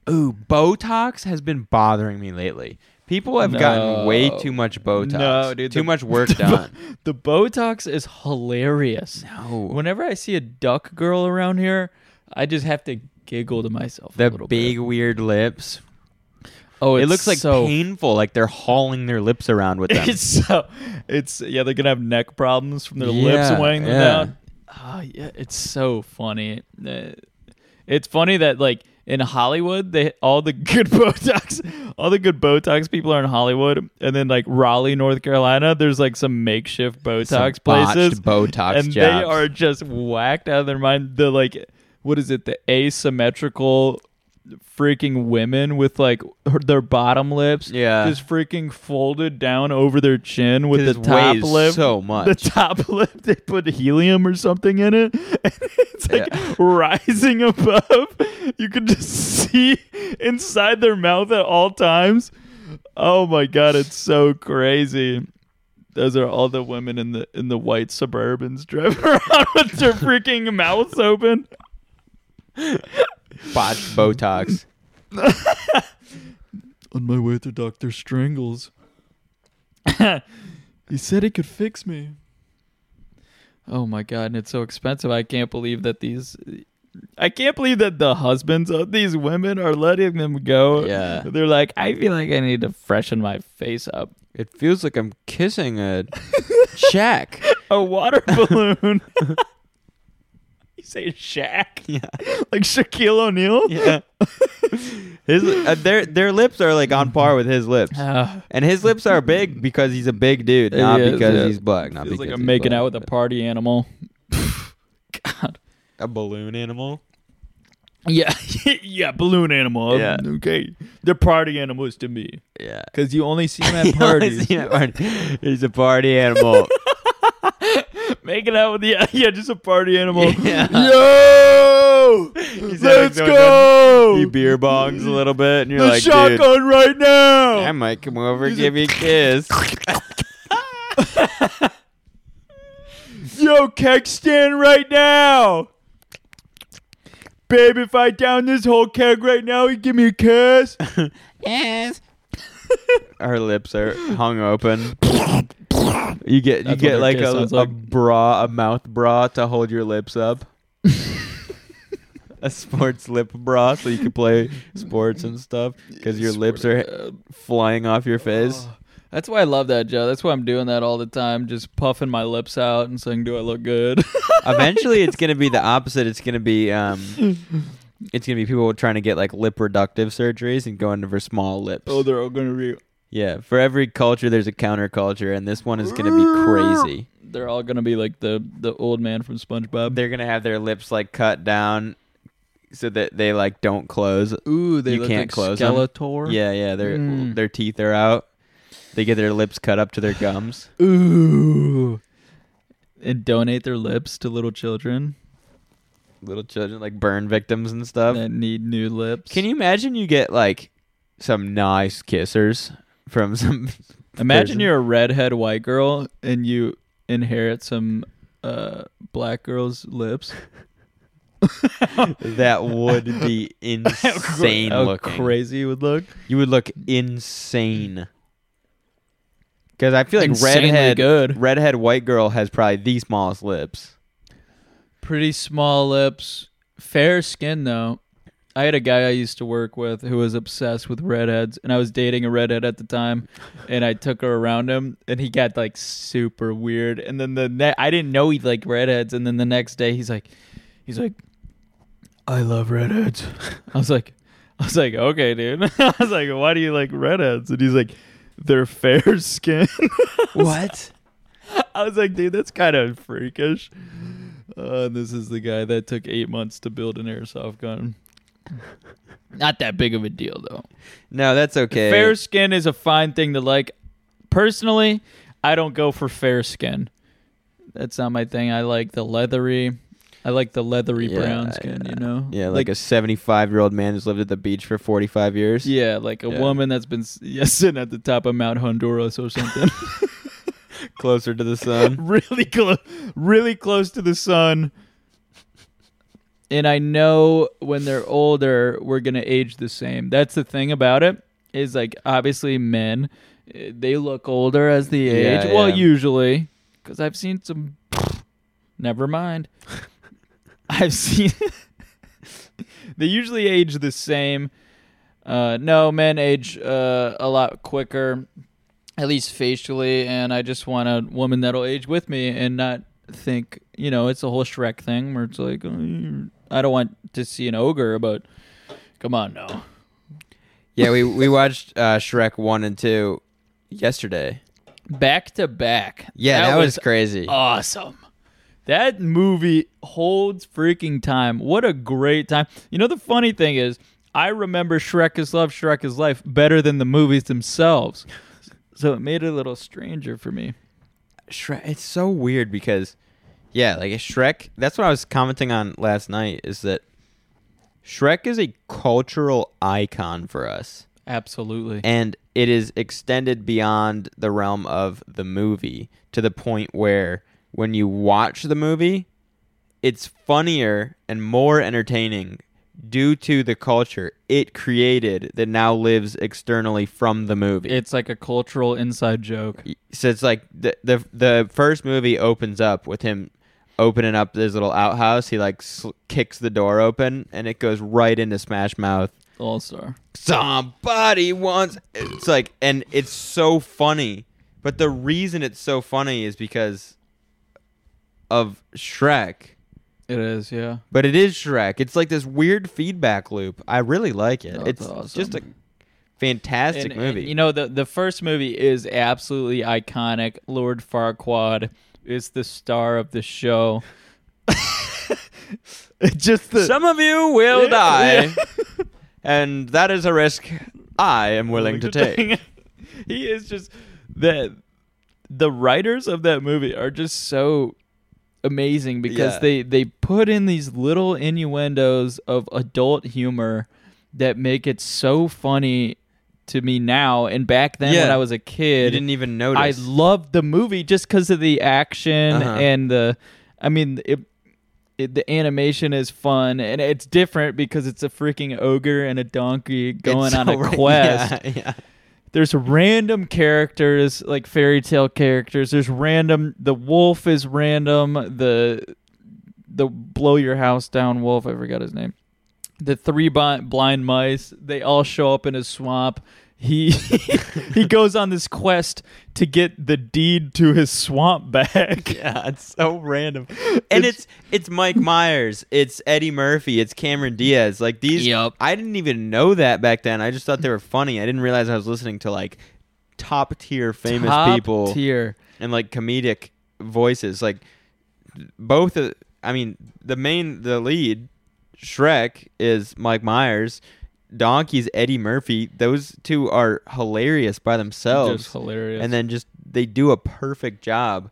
Ooh, Botox has been bothering me lately. People have gotten way too much Botox. No, dude. Too the- much work the, done. The Botox is hilarious. No. Whenever I see a duck girl around here, I just have to giggle to myself a The little big weird lips. bit. Oh, it looks like so painful, like they're hauling their lips around with them. It's so it's yeah, they're gonna have neck problems from their lips Yeah, weighing them yeah. down. Oh yeah, it's so funny. Uh, It's funny that like in Hollywood, they all the good Botox, all the good Botox people are in Hollywood, and then like Raleigh, North Carolina, there's like some makeshift Botox Some places, Botox and they are just whacked out of their mind. The like, what is it? The asymmetrical freaking women with like her, their bottom lips Yeah. just freaking folded down over their chin with the top lip. so much. the top lip they put helium or something in it and it's like rising above. You can just see inside their mouth at all times. Oh my god it's so crazy. Those are all the women in the in the white suburbans driving around with their freaking mouths open Botched Botox. on my way to Dr. Strangles. he said he could fix me. Oh my god, and it's so expensive. I can't believe that these I can't believe that the husbands of these women are letting them go. Yeah. They're like, I feel like I need to freshen my face up. It feels like I'm kissing a check. A water balloon. you say Shaq? Yeah. Like Shaquille O'Neal? Yeah. His uh, their their lips are like on par with his lips, Ah. and his lips are big because he's a big dude, not He is, because yeah. he's black. Not Feels because like I'm making black, out with a party animal. God. A balloon animal. Yeah, yeah, balloon animal. Yeah. Okay, they're party animals to me. Yeah. because you only see them at parties. see him at party- He's a party animal. Making out with the yeah, just a party animal. Yeah. Yo, He's let's so go. He beer bongs a little bit, and you're the like, shotgun right now. I might come over and give you a kiss. Yo, keg stand right now. Babe, if I down this whole keg right now, you give me a kiss. yes. Her lips are hung open. You get you That's what get her like kiss a, sounds a like. bra, a mouth bra to hold your lips up. a sports lip bra so you can play sports and stuff because your lips are flying off your face. That's why I love that, Joe. That's why I'm doing that all the time, just puffing my lips out and saying, "Do I look good?" Eventually, it's gonna be the opposite. It's gonna be um, it's gonna be people trying to get like lip reductive surgeries and going for small lips. oh, they're all gonna be. Yeah, for every culture, there's a counterculture, and this one is gonna be crazy. They're all gonna be like the the old man from SpongeBob. They're gonna have their lips like cut down so that they like don't close. Ooh, they you look can't like close 'em. Skeletor. Yeah, yeah, their Mm. their teeth are out. They get their lips cut up to their gums. Ooh. And donate their lips to little children Little children like burn victims and stuff. that need new lips. Can you imagine you get like some nice kissers from some imagine person? you're a redhead white girl and you inherit some uh, black girl's lips? that would be insane How looking. crazy it would look. You would look insane. Because I feel like Insanely redhead, good. redhead white girl has probably the smallest lips. Pretty small lips, fair skin though. I had a guy I used to work with who was obsessed with redheads, and I was dating a redhead at the time, and I took her around him, and he got like super weird. And then the ne- I didn't know he liked redheads, and then the next day he's like, he's like, I love redheads. I was like, I was like, okay, dude. I was like, why do you like redheads? And he's like, they're fair skin. What? I was like, dude, that's kind of freakish. Uh, this is the guy that took eight months to build an airsoft gun. Not that big of a deal, though. No, that's okay. Fair skin is a fine thing to like. Personally, I don't go for fair skin. That's not my thing. I like the leathery. I like the leathery Yeah, brown skin. You know. Yeah, like, a 75 year old man who's lived at the beach for 45 years. Yeah, like a Yeah. woman that's been yeah, sitting at the top of Mount Honduras or something. Closer to the sun. really close, really close to the sun. And I know when they're older, we're gonna age the same. That's the thing about it. Is like obviously men, eh, they look older as they Yeah, age. Well, yeah. usually, because I've seen some. Never mind. I've seen. they usually age the same. Uh, no, men age uh, a lot quicker, at least facially, and I just want a woman that'll age with me and not think, you know, it's a whole Shrek thing where it's like, oh, I don't want to see an ogre, but come on now. Yeah, we, we watched uh, Shrek 1 and 2 yesterday. Back to back. Yeah, that, was, crazy. awesome. That movie holds freaking time. What a great time. You know, the funny thing is, I remember Shrek is Love, Shrek is Life better than the movies themselves. So it made it a little stranger for me. Shrek, it's so weird because, yeah, like a Shrek. That's what I was commenting on last night. Is that Shrek is a cultural icon for us, Absolutely. and it is extended beyond the realm of the movie to the point where when you watch the movie, it's funnier and more entertaining due to the culture it created that now lives externally from the movie. It's like a cultural inside joke. so it's like the the the first movie opens up with him opening up this little outhouse. He like sl- kicks the door open, and it goes right into Smash Mouth. All star. Somebody wants. It's like, and it's so funny. But the reason it's so funny is because of Shrek. It is, yeah. But it is Shrek. It's like this weird feedback loop. I really like it. It's it's awesome. just a fantastic And- movie. and, you know, the the first movie is absolutely iconic. Lord Farquaad is the star of the show. just the Some of you will Yeah, die, yeah. and that is a risk I am willing to take. he is just that the writers of that movie are just so amazing because Yeah. they they put in these little innuendos of adult humor that make it so funny to me now and back then when I was a kid. You didn't even notice. I loved the movie just because of the action Uh-huh. and the. I mean, it, it, the animation is fun and it's different because it's a freaking ogre and a donkey going It's on a quest. Yeah, yeah. There's random characters like fairy tale characters. There's random. The wolf is random. The the blow your house down wolf. I forgot his name. The three blind mice. They all show up in his swamp. He he goes on this quest to get the deed to his swamp back. Yeah, it's so random. And it's it's Mike Myers, it's Eddie Murphy, it's Cameron Diaz. Like these yep. I didn't even know that back then. I just thought they were funny. I didn't realize I was listening to like top tier famous Top people tier. and like comedic voices. Like both of I mean, the main the lead Shrek is Mike Myers. Donkey's Eddie Murphy. Those two are hilarious by themselves. Just hilarious. And then just they do a perfect job.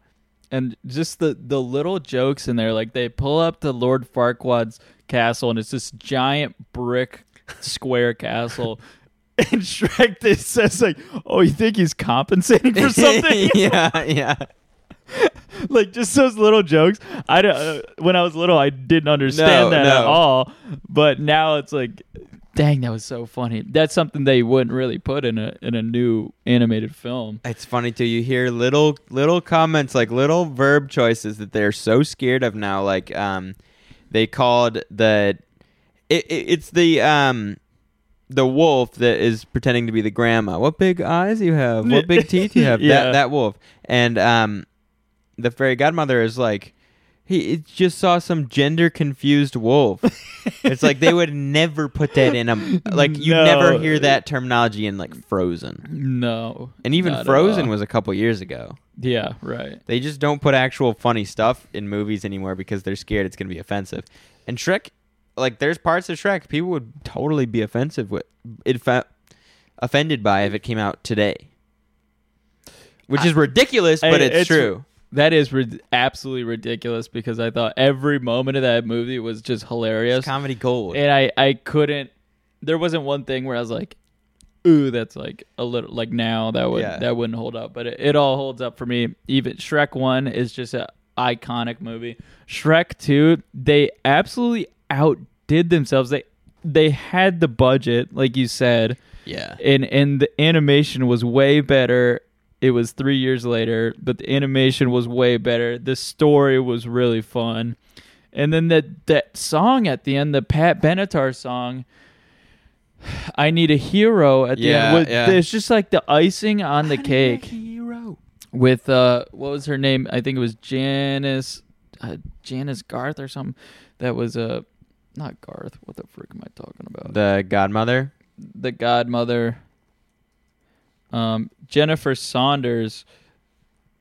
and just the the little jokes in there like they pull up to lord farquaad's castle and it's this giant brick square castle and shrek this says like oh you think he's compensating for something yeah, yeah. like just those little jokes i don't, uh, when i was little i didn't understand No, that at no. all but now it's like dang that was so funny that's something they wouldn't really put in a in a new animated film It's funny too. You hear little little comments like little verb choices that they're so scared of now. Like um, they called the it, it, it's the um the wolf that is pretending to be the grandma. What big eyes you have? What big teeth you have? Yeah. That that wolf. And um, the fairy godmother is like. He it just saw some gender confused wolf. it's like they would never put that in a like you No. never hear that terminology in like Frozen. no And even Frozen was a couple years ago. yeah right They just don't put actual funny stuff in movies anymore because they're scared it's going to be offensive. And Shrek, like, there's parts of Shrek people would totally be offensive with, infa- offended by if it came out today, which is ridiculous, but I- it's, true. That is rid- absolutely ridiculous because I thought every moment of that movie was just hilarious. It's comedy gold. and I I couldn't. There wasn't one thing where I was like, "Ooh, that's like a little like now that would Yeah. that wouldn't hold up." But it, it all holds up for me. Even Shrek One is just an iconic movie. Shrek Two, they absolutely outdid themselves. They they had the budget, like you said. Yeah. and and the animation was way better. It was three years later, but the animation was way better. The story was really fun, and then that that song at the end, the Pat Benatar song. I need a hero at the Yeah, end. Was- yeah. It's just like the icing on the cake. Hero. With uh, what was her name? I think it was Janice, uh, Janice Garth or something. That was uh, not Garth. What the frick am I talking about? The godmother. the godmother um jennifer saunders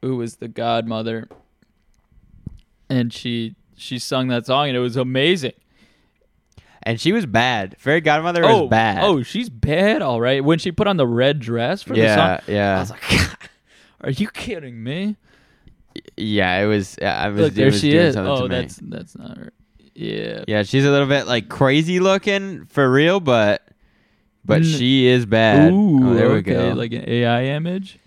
who was the godmother and she she sung that song and it was amazing And she was bad. Fairy godmother was oh bad. oh she's bad all right when she put on the red dress for yeah, the song yeah. i was like are you kidding me yeah, it was. I was. look there was she doing is oh me. that's that's not her yeah Yeah, she's a little bit like crazy looking for real, but but Mm. she is bad. Ooh, oh, there we okay, go. like an ai image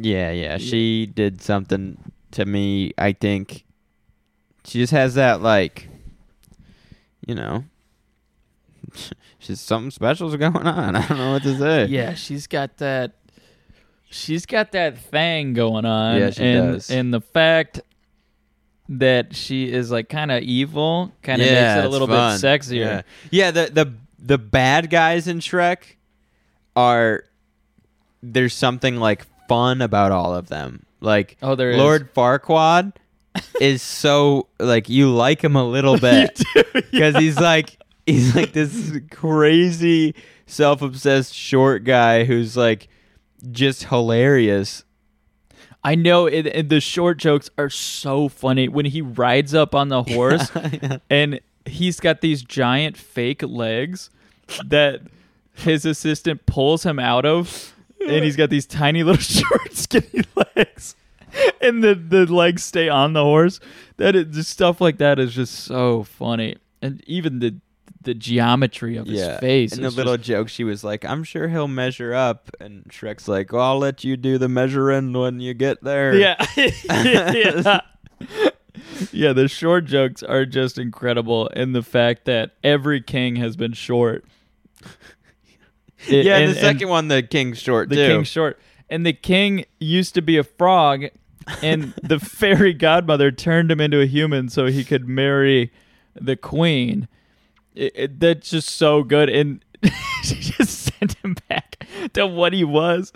yeah, yeah, she did something to me. I think she just has that like, you know, she's something special's going on. I don't know what to say. Yeah, she's got that. She's got that thing going on. Yeah, she and, does. And the fact that she is like kind of evil kind of yeah, makes it a little bit sexier. Yeah. yeah, the the the bad guys in Shrek are there's something like fun about all of them. Like Oh, there is. Lord Farquaad is so like you like him a little bit because he's like he's like this crazy self-obsessed short guy who's like just hilarious. I know it, it- the short jokes are so funny when he rides up on the horse and he's got these giant fake legs that his assistant pulls him out of and he's got these tiny little short skinny legs and the the legs stay on the horse that is just stuff like that is just so funny and even the the geometry of his yeah. face. And the little just- joke, she was like, "I'm sure he'll measure up," and Shrek's like, "Well, I'll let you do the measuring when you get there." Yeah. yeah. Yeah, the short jokes are just incredible and the fact that every king has been short. yeah. And- the second one, the king's short the too. king's short. And the king used to be a frog and the fairy godmother turned him into a human so he could marry the queen. It, it- that's just so good and she just sent him back to what he was.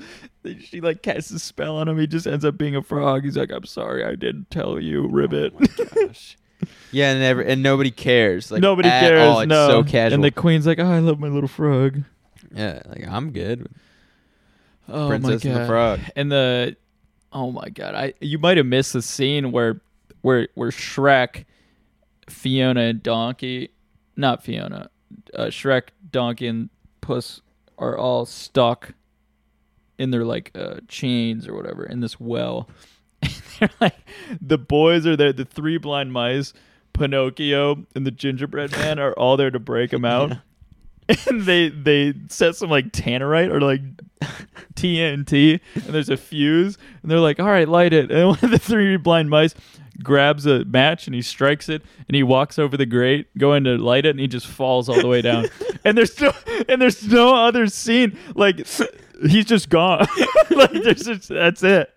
She like casts a spell on him. He just ends up being a frog. He's like, "I'm sorry, I didn't tell you, Ribbit." Yeah, and every, and nobody cares. Like Nobody cares. all. It's no. so casual. And the queen's like, "Oh, I love my little frog." yeah, like I'm good. Oh Princess my and the Frog. And the oh my god! I you might have missed the scene where where where Shrek, Fiona, and Donkey, not Fiona, uh, Shrek, Donkey, and Puss are all stuck in their like uh, chains or whatever in this well. They're like the boys are there. The three blind mice, Pinocchio, and the gingerbread man are all there to break them out. and they they set some like tannerite or like TNT, and there's a fuse, and they're like, "All right, light it." And one of the three blind mice grabs a match and he strikes it, and he walks over the grate, going to light it, and he just falls all the way down. and there's no and there's no other scene. Like he's just gone. like there's just that's it.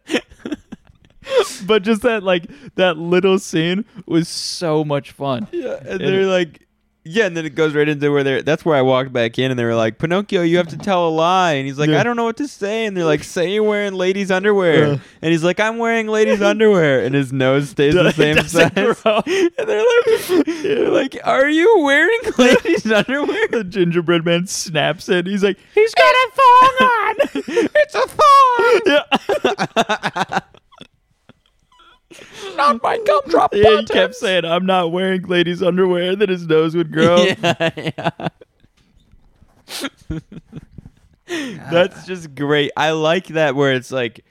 but just that like that little scene was so much fun. Yeah, and And they're like, yeah, and then it goes right into where they're. That's where I walked back in, and they were like, Pinocchio, you have to tell a lie, and he's like, Yeah. I don't know what to say, and they're like, say you're wearing ladies' underwear, Yeah. and he's like, I'm wearing ladies' underwear, and his nose stays the same size, and they're like, they're like, are you wearing ladies' underwear? The gingerbread man snaps it. He's like, he's got a thong on. it's a thong. Yeah. Not my gumdrop Yeah, he kept saying, "I'm not wearing ladies' underwear." Then his nose would grow. yeah, yeah. That's just great. I like that where it's like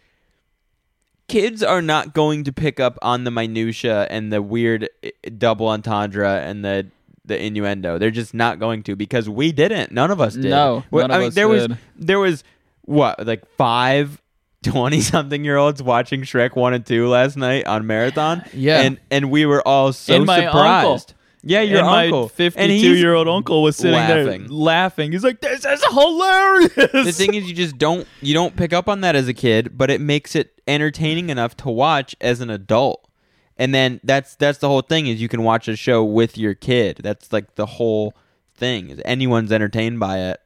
kids are not going to pick up on the minutia and the weird eh, double entendre and the the innuendo. They're just not going to because we didn't. None of us did. No, Well, none I of mean us there did. was there was what like five 20 something year olds watching Shrek 1 and 2 last night on marathon Yeah. and and we were all so And my surprised uncle. yeah your and uncle. 52 year old uncle was sitting laughing. there laughing. He's like, "This is hilarious." the thing is you just don't you don't pick up on that as a kid but it makes it entertaining enough to watch as an adult and then that's that's the whole thing is you can watch a show with your kid that's like the whole thing is anyone's entertained by it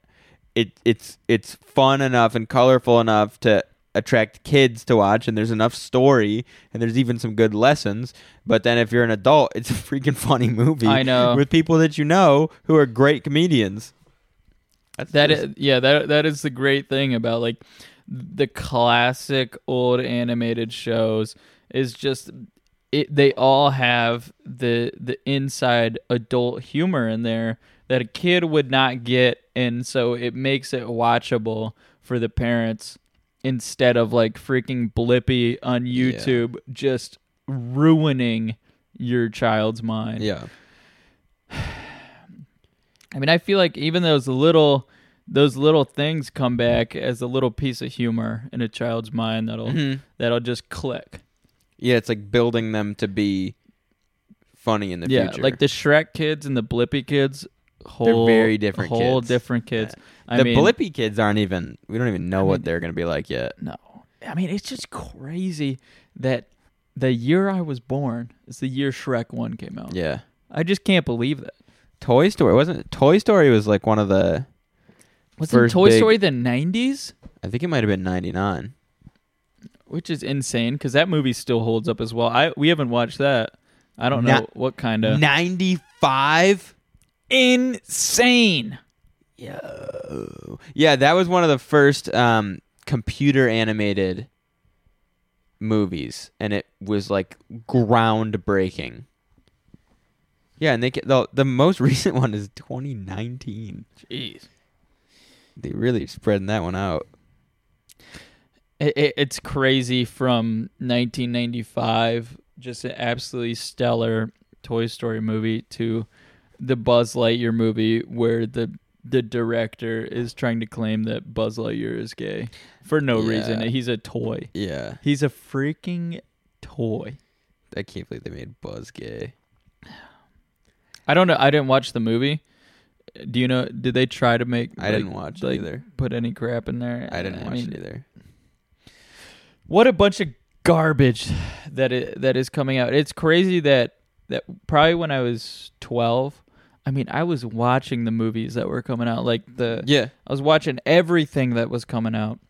it it's it's fun enough and colorful enough to attract kids to watch and there's enough story and there's even some good lessons. But then if you're an adult it's a freaking funny movie I know. with people that you know who are great comedians. That's That just- is, yeah, that that is the great thing about like the classic old animated shows is just it they all have the the inside adult humor in there that a kid would not get and so it makes it watchable for the parents instead of like freaking Blippi on YouTube just ruining your child's mind. yeah I mean, I feel like even those little those little things come back as a little piece of humor in a child's mind that'll Mhm. that'll just click. Yeah, it's like building them to be funny in the yeah, future. like the Shrek kids and the Blippi kids, whole very different whole kids. different kids. I the mean, Blippi kids aren't even. We don't even know I what mean- they're gonna be like yet. No, I mean it's just crazy that the year I was born is the year Shrek One came out. Yeah, I just can't believe that. Toy Story wasn't. Toy Story was like one of the. Wasn't Toy big- Story the '90s? I think it might have been ninety nine. which is insane because that movie still holds up as well. I we haven't watched that. I don't know what kind of Ninety five. insane. Yo. Yeah, that was one of the first um, computer animated movies, and it was like groundbreaking. Yeah, and they get, the the most recent one is 2019. Jeez, They really spreading that one out. it, it, it's crazy from 1995, just an absolutely stellar Toy Story movie to the Buzz Lightyear movie where the the director is trying to claim that Buzz Lightyear is gay for no reason. He's a toy. Yeah. He's a freaking toy. I can't believe they made Buzz gay. I don't know. I didn't watch the movie. Do you know? Did they try to make? I didn't watch it like, either. Put any crap in there? I didn't watch mean, it either. What a bunch of garbage that it, that is coming out. It's crazy that that probably when I was twelve. I mean, I was watching the movies that were coming out. Like the Yeah. I was watching everything that was coming out.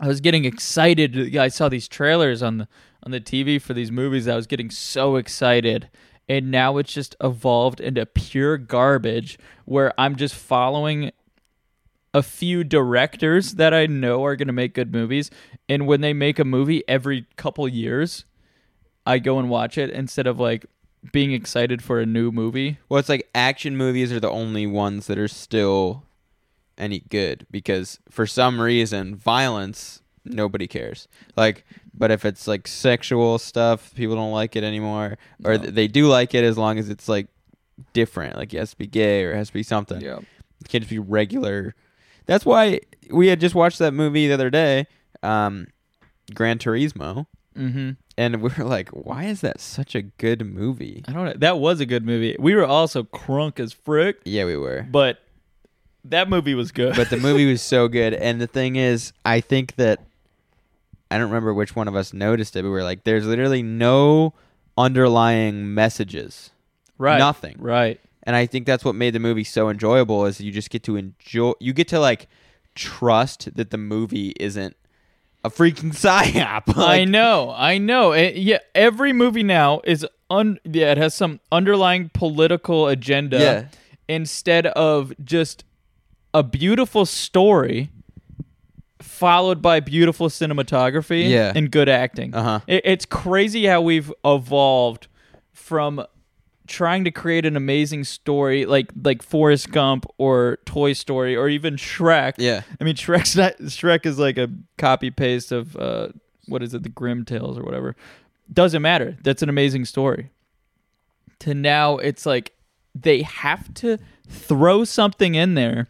I was getting excited. I saw these trailers on the on the TV for these movies. I was getting so excited, and now it's just evolved into pure garbage. Where I'm just following a few directors that I know are going to make good movies, and when they make a movie every couple years, I go and watch it instead of like being excited for a new movie. Well, it's like action movies are the only ones that are still any good because for some reason violence nobody cares. Like, but if it's like sexual stuff, people don't like it anymore, or th- they do like it as long as it's like different. Like it has to be gay or it has to be something. Yeah. It can't just be regular. That's why we had just watched that movie the other day, um, Gran Turismo, Mhm. And we were like, "Why is that such a good movie?" I don't know. That was a good movie. We were also crunk as frick, Yeah, we were. but that movie was good. but the movie was so good. And the thing is, I think that I don't remember which one of us noticed it, but we were like, there's literally no underlying messages. Right. Nothing. Right. And I think that's what made the movie so enjoyable is you just get to enjoy you get to like trust that the movie isn't a freaking psyop. I know, I know. It- yeah, every movie now is un. Yeah, it has some underlying political agenda. Yeah. Instead of just a beautiful story, followed by beautiful cinematography. Yeah. And good acting. Uh-huh. It, it's crazy how we've evolved from trying to create an amazing story like like Forrest Gump or Toy Story or even Shrek. Yeah. I mean Shrek's not Shrek is like a copy paste of uh what is it, the Grimm Tales or whatever. Doesn't matter. That's an amazing story. To now it's like they have to throw something in there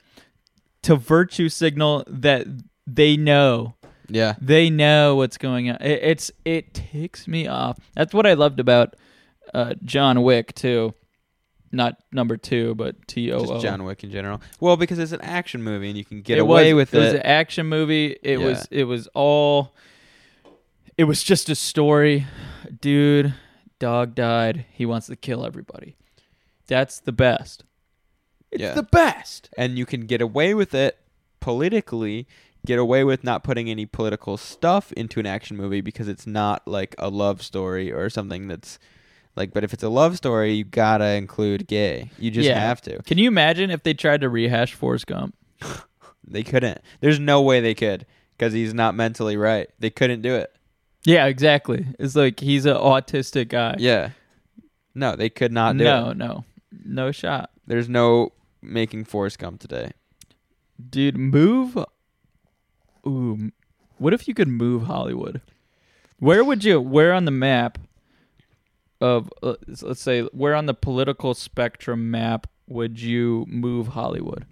to virtue signal that they know Yeah. they know what's going on. It, it's it ticks me off. That's what I loved about uh, John Wick too. Not number two, but T O O. Just John Wick in general. Well, because it's an action movie and you can get It away was, with it. It was an action movie. It Yeah. was it was all. It was just a story, dude. Dog died. He wants to kill everybody. That's the best. It's Yeah. the best. and you can get away with it politically get away with not putting any political stuff into an action movie because it's not like a love story or something that's like but if it's a love story you gotta include gay you just Yeah. have to Can you imagine if they tried to rehash Forrest Gump? they couldn't there's no way they could because he's not mentally right they couldn't do it Yeah, exactly. It's like he's an autistic guy. yeah no they could not do no, it no, no shot. there's no making Forrest Gump today Dude, move. Ooh, what if you could move Hollywood? Where would you? Where on the map of uh, let's say where on the political spectrum map would you move Hollywood?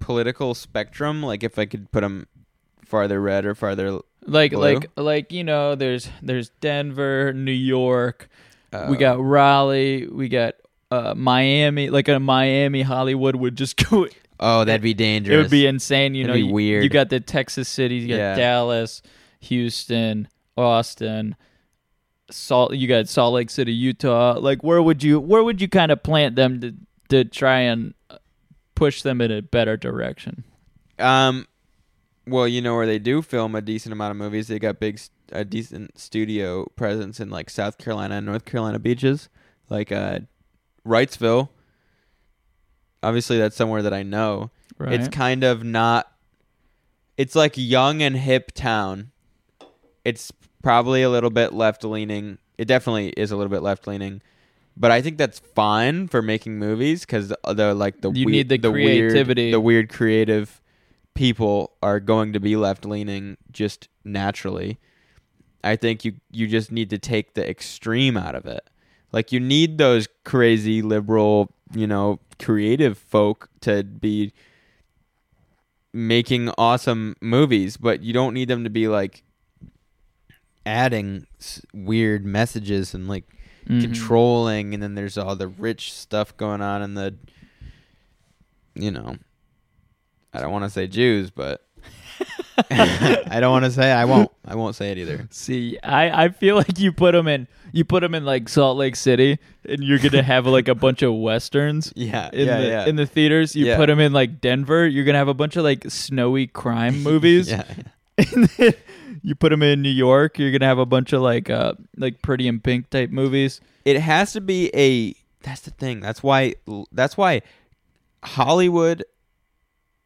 political spectrum like if I could put them farther red or farther Like blue? like like you know, there's there's Denver, New York, we Uh, got Raleigh, we got uh, Miami. Like a Miami Hollywood would just go. oh that'd be dangerous It would be insane. You That'd know, you- weird. You got the Texas cities. You got Yeah. Dallas, Houston, Austin, Salt. You got Salt Lake City, Utah. Like, where would you where would you kind of plant them to to try and uh, push them in a better direction? Um, well, you know where they do film a decent amount of movies. They got big, a decent studio presence in like South Carolina and North Carolina beaches, like uh, Wrightsville. Obviously, that's somewhere that I know. Right. It's kind of not. It's like young and hip town. It's probably a little bit left leaning. It definitely is a little bit left leaning, but I think that's fine for making movies because the like the You wei- need the weird- creativity. the weird creative people are going to be left leaning just naturally. I think you you just need to take the extreme out of it. Like you need those crazy liberal, you know, creative folk to be making awesome movies, but you don't need them to be like adding s- weird messages and like Mhm. controlling and then there's all the rich stuff going on in the you know I don't want to say Jews, but I don't want to say I won't. I won't say it either. See, I, I feel like you put them in you put them in like Salt Lake City, and you're gonna have like a bunch of westerns. Yeah, in yeah, the yeah. in the theaters. You Yeah. put them in like Denver, you're gonna have a bunch of like snowy crime movies. Yeah. And then you put them in New York, you're gonna have a bunch of like uh like Pretty in Pink type movies. It has to be a that's the thing. That's why that's why Hollywood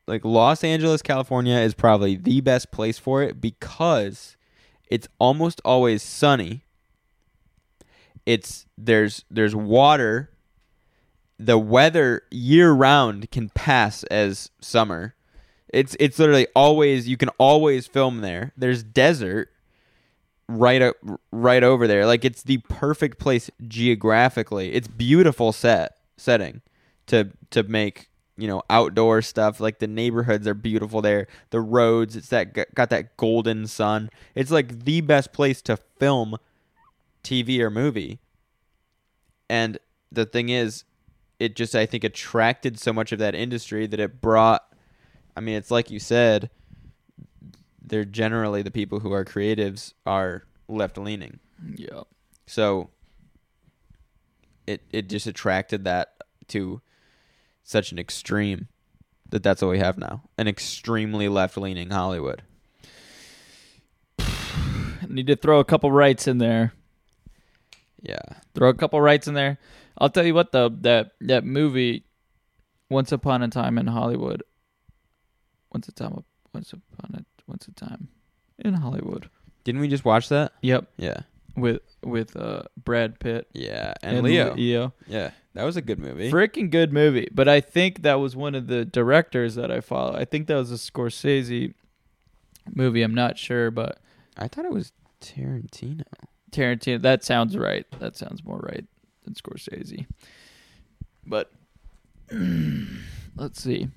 like Los Angeles, California is probably the best place for it because it's almost always sunny. It's there's there's water. The weather year round can pass as summer. It's it's literally always you can always film there. There's desert right up right over there. Like it's the perfect place geographically. It's beautiful set setting to to make you know outdoor stuff. Like the neighborhoods are beautiful there. The roads. It's that got that golden sun. It's like the best place to film TV or movie. And the thing is, it just I think attracted so much of that industry that it brought. I mean, it's like you said they're generally the people who are creatives are left leaning. Yeah. So it it just attracted that to such an extreme that that's what we have now. An extremely left leaning Hollywood. Need to throw a couple rights in there. Yeah. Throw a couple rights in there. I'll tell you what though, that that movie Once Upon a Time in Hollywood. Once a time once upon a once a time in Hollywood. Didn't we just watch that? Yep. Yeah. With with uh Brad Pitt. Yeah, and Leo. Leo. Yeah. That was a good movie. Freaking good movie. But I think that was one of the directors that I follow. I think that was a Scorsese movie. I'm not sure, but I thought it was Tarantino. Tarantino. That sounds right. That sounds more right than Scorsese. But let's see.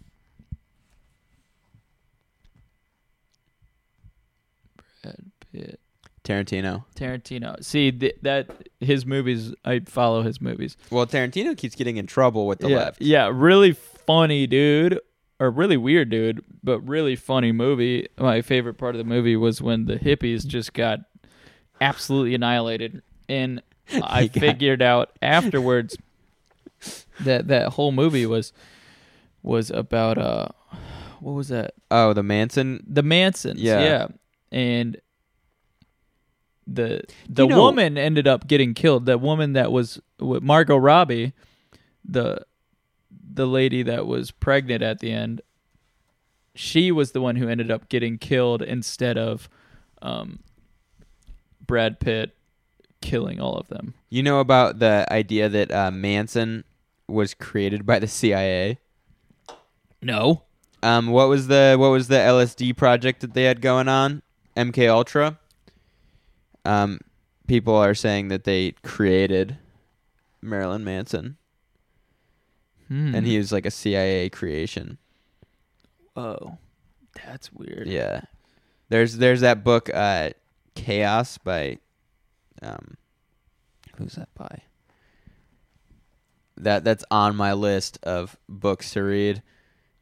Brad Pitt. Tarantino. Tarantino. See th- that his movies. I follow his movies. Well, Tarantino keeps getting in trouble with the yeah, left. Yeah, really funny dude, or really weird dude, but really funny movie. My favorite part of the movie was when the hippies just got absolutely annihilated, and I got- figured out afterwards that that whole movie was was about uh what was that? Oh, the Manson. The Mansons. Yeah. Yeah, and the the You know- woman ended up getting killed. That woman that was with Margot Robbie, the the lady that was pregnant at the end. She was the one who ended up getting killed instead of um, Brad Pitt killing all of them. You know about the idea that uh, Manson was created by the CIA? No. Um, what was the what was the LSD project that they had going on? MK Ultra. Um, people are saying that they created Marilyn Manson, Hmm. and he was like a CIA creation. Oh, that's weird. Yeah, there's there's that book, uh, Chaos by, um, who's that by? That that's on my list of books to read.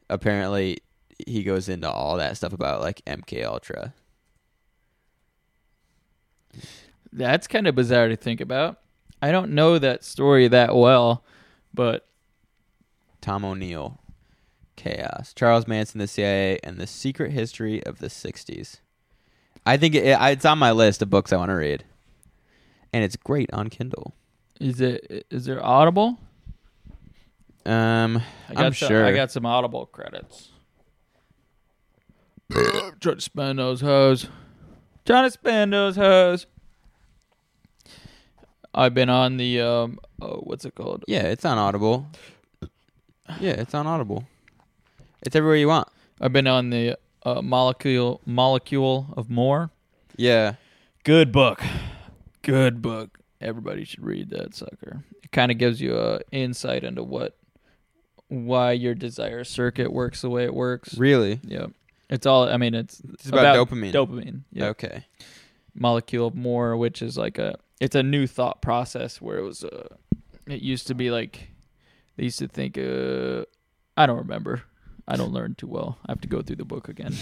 Apparently, he goes into all that stuff about like MK Ultra. That's kind of bizarre to think about. I don't know that story that well, but Tom O'Neill, Chaos, Charles Manson, the CIA, and the Secret History of the '60s. I think it, it's on my list of books I want to read, and it's great on Kindle. is it is there Audible? Um, I got I'm some, sure. I got some Audible credits. Trying to spend those hoes. Trying to spend those hoes. I've been on the um oh what's it called? Yeah, it's on Audible. Yeah, it's on Audible. It's everywhere you want. I've been on the uh, molecule molecule of more. Yeah. Good book. Good book. everybody should read that sucker. It kind of gives you a insight into what why your desire circuit works the way it works. Really? Yep. It's all. I mean, it's It's about dopamine. Dopamine. Yeah. Okay. Molecule of more, which is like a. It's a new thought process where it was. Uh, it used to be like, they used to think. Uh, I don't remember. I don't learn too well. I have to go through the book again.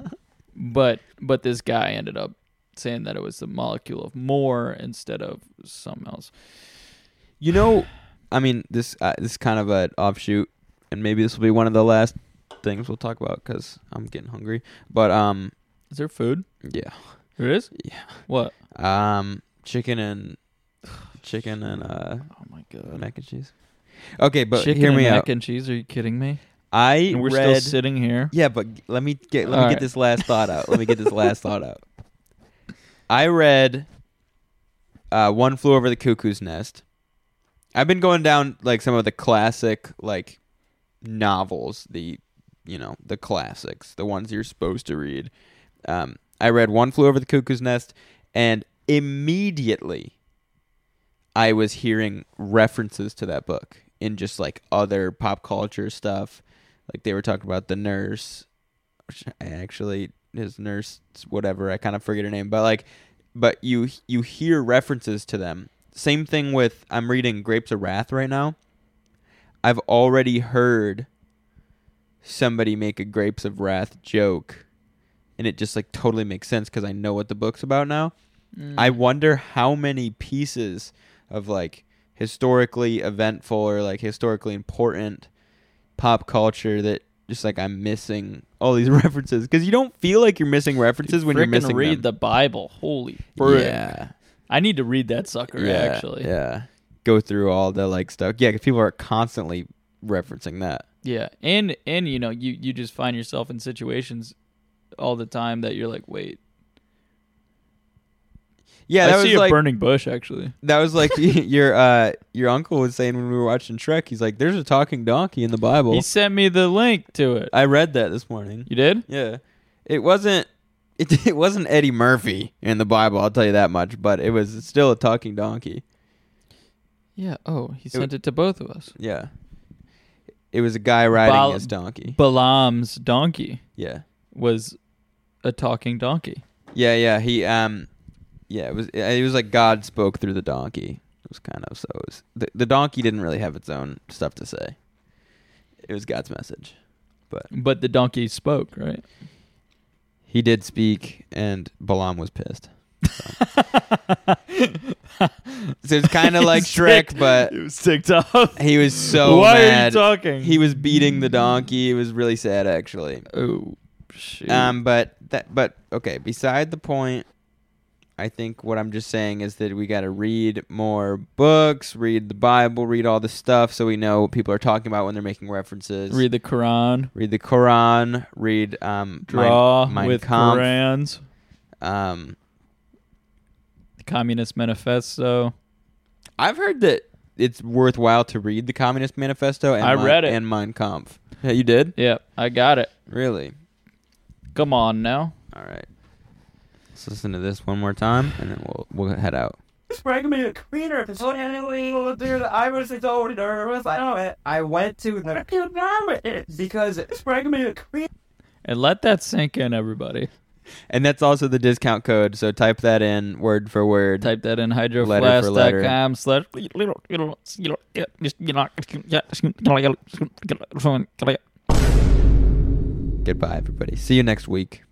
but but this guy ended up saying that it was the molecule of more instead of something else. You know, I mean, this uh, this is kind of an offshoot, and maybe this will be one of the last things we'll talk about because I'm getting hungry. But um, Is there food? yeah, There is. yeah, What? um, chicken and chicken and uh, Oh my god. mac and cheese. Okay, but Chicken hear and me mac out. and cheese? Are you kidding me? I And we're read. still sitting here. Yeah, but g- let me get let me get this last thought out. Let me get this last thought out. I read uh, One Flew Over the Cuckoo's Nest. I've been going down like some of the classic like novels, the you know the classics, the ones you're supposed to read. Um, I read One Flew Over the Cuckoo's Nest, and immediately I was hearing references to that book in just like other pop culture stuff. Like they were talking about the nurse, which I actually his nurse whatever I kind of forget her name, but like, but you you hear references to them. Same thing with I'm reading Grapes of Wrath right now. I've already heard somebody make a Grapes of Wrath joke, and it just like totally makes sense because I know what the book's about now. Mm. I wonder how many pieces of like historically eventful or like historically important pop culture that just like I'm missing all these references because you don't feel like you're missing references when you're missing read them. the Bible. Holy frick. Yeah. I need to read that sucker yeah, actually. yeah. Go through all the like stuff. Yeah, because people are constantly referencing that. Yeah, and and you know you you just find yourself in situations all the time that you're like, wait. Yeah, I that see was a like burning bush actually. that was like your uh your uncle was saying when we were watching Shrek. He's like, "There's a talking donkey in the Bible." He sent me the link to it. I read that this morning. You did? Yeah, it wasn't. It, it wasn't Eddie Murphy in the Bible. I'll tell you that much. But it was still a talking donkey. Yeah. Oh, he sent it to both of us. Yeah, it was a guy riding Bal- his donkey. Balaam's donkey Yeah, was a talking donkey. yeah, yeah. He um, yeah. It was it was like God spoke through the donkey. It was kind of so. It was, the the donkey didn't really have its own stuff to say. It was God's message, but But the donkey spoke, right? he did speak, and Balaam was pissed. So it's kind of like Shrek, but he was ticked off. he was so Why are you talking? He was beating the donkey. It was really sad, actually. Oh, shit. Um, but that, but okay. Beside the point, I think what I'm just saying is that we got to read more books, read the Bible, read all the stuff, so we know what people are talking about when they're making references. Read the Quran. read the Quran. Read um, Draw Mein, with Kampf. Qurans. Um, Communist Manifesto. I've heard that it's worthwhile to read the Communist Manifesto. And I Mein- read it. and Mein Kampf. Yeah, you did. Yep, I got it. Really? Come on now. All right. Let's listen to this one more time, and then we'll we'll head out. Sprang me a cleaner episode anyway, dude. I was so nervous. I know it. I went to the because it sprang me a cleaner. And let that sink in, everybody. And that's also the discount code. So type that in word for word. Type that in Letter for letter. hydroflask.com slash Goodbye, everybody. See you next week.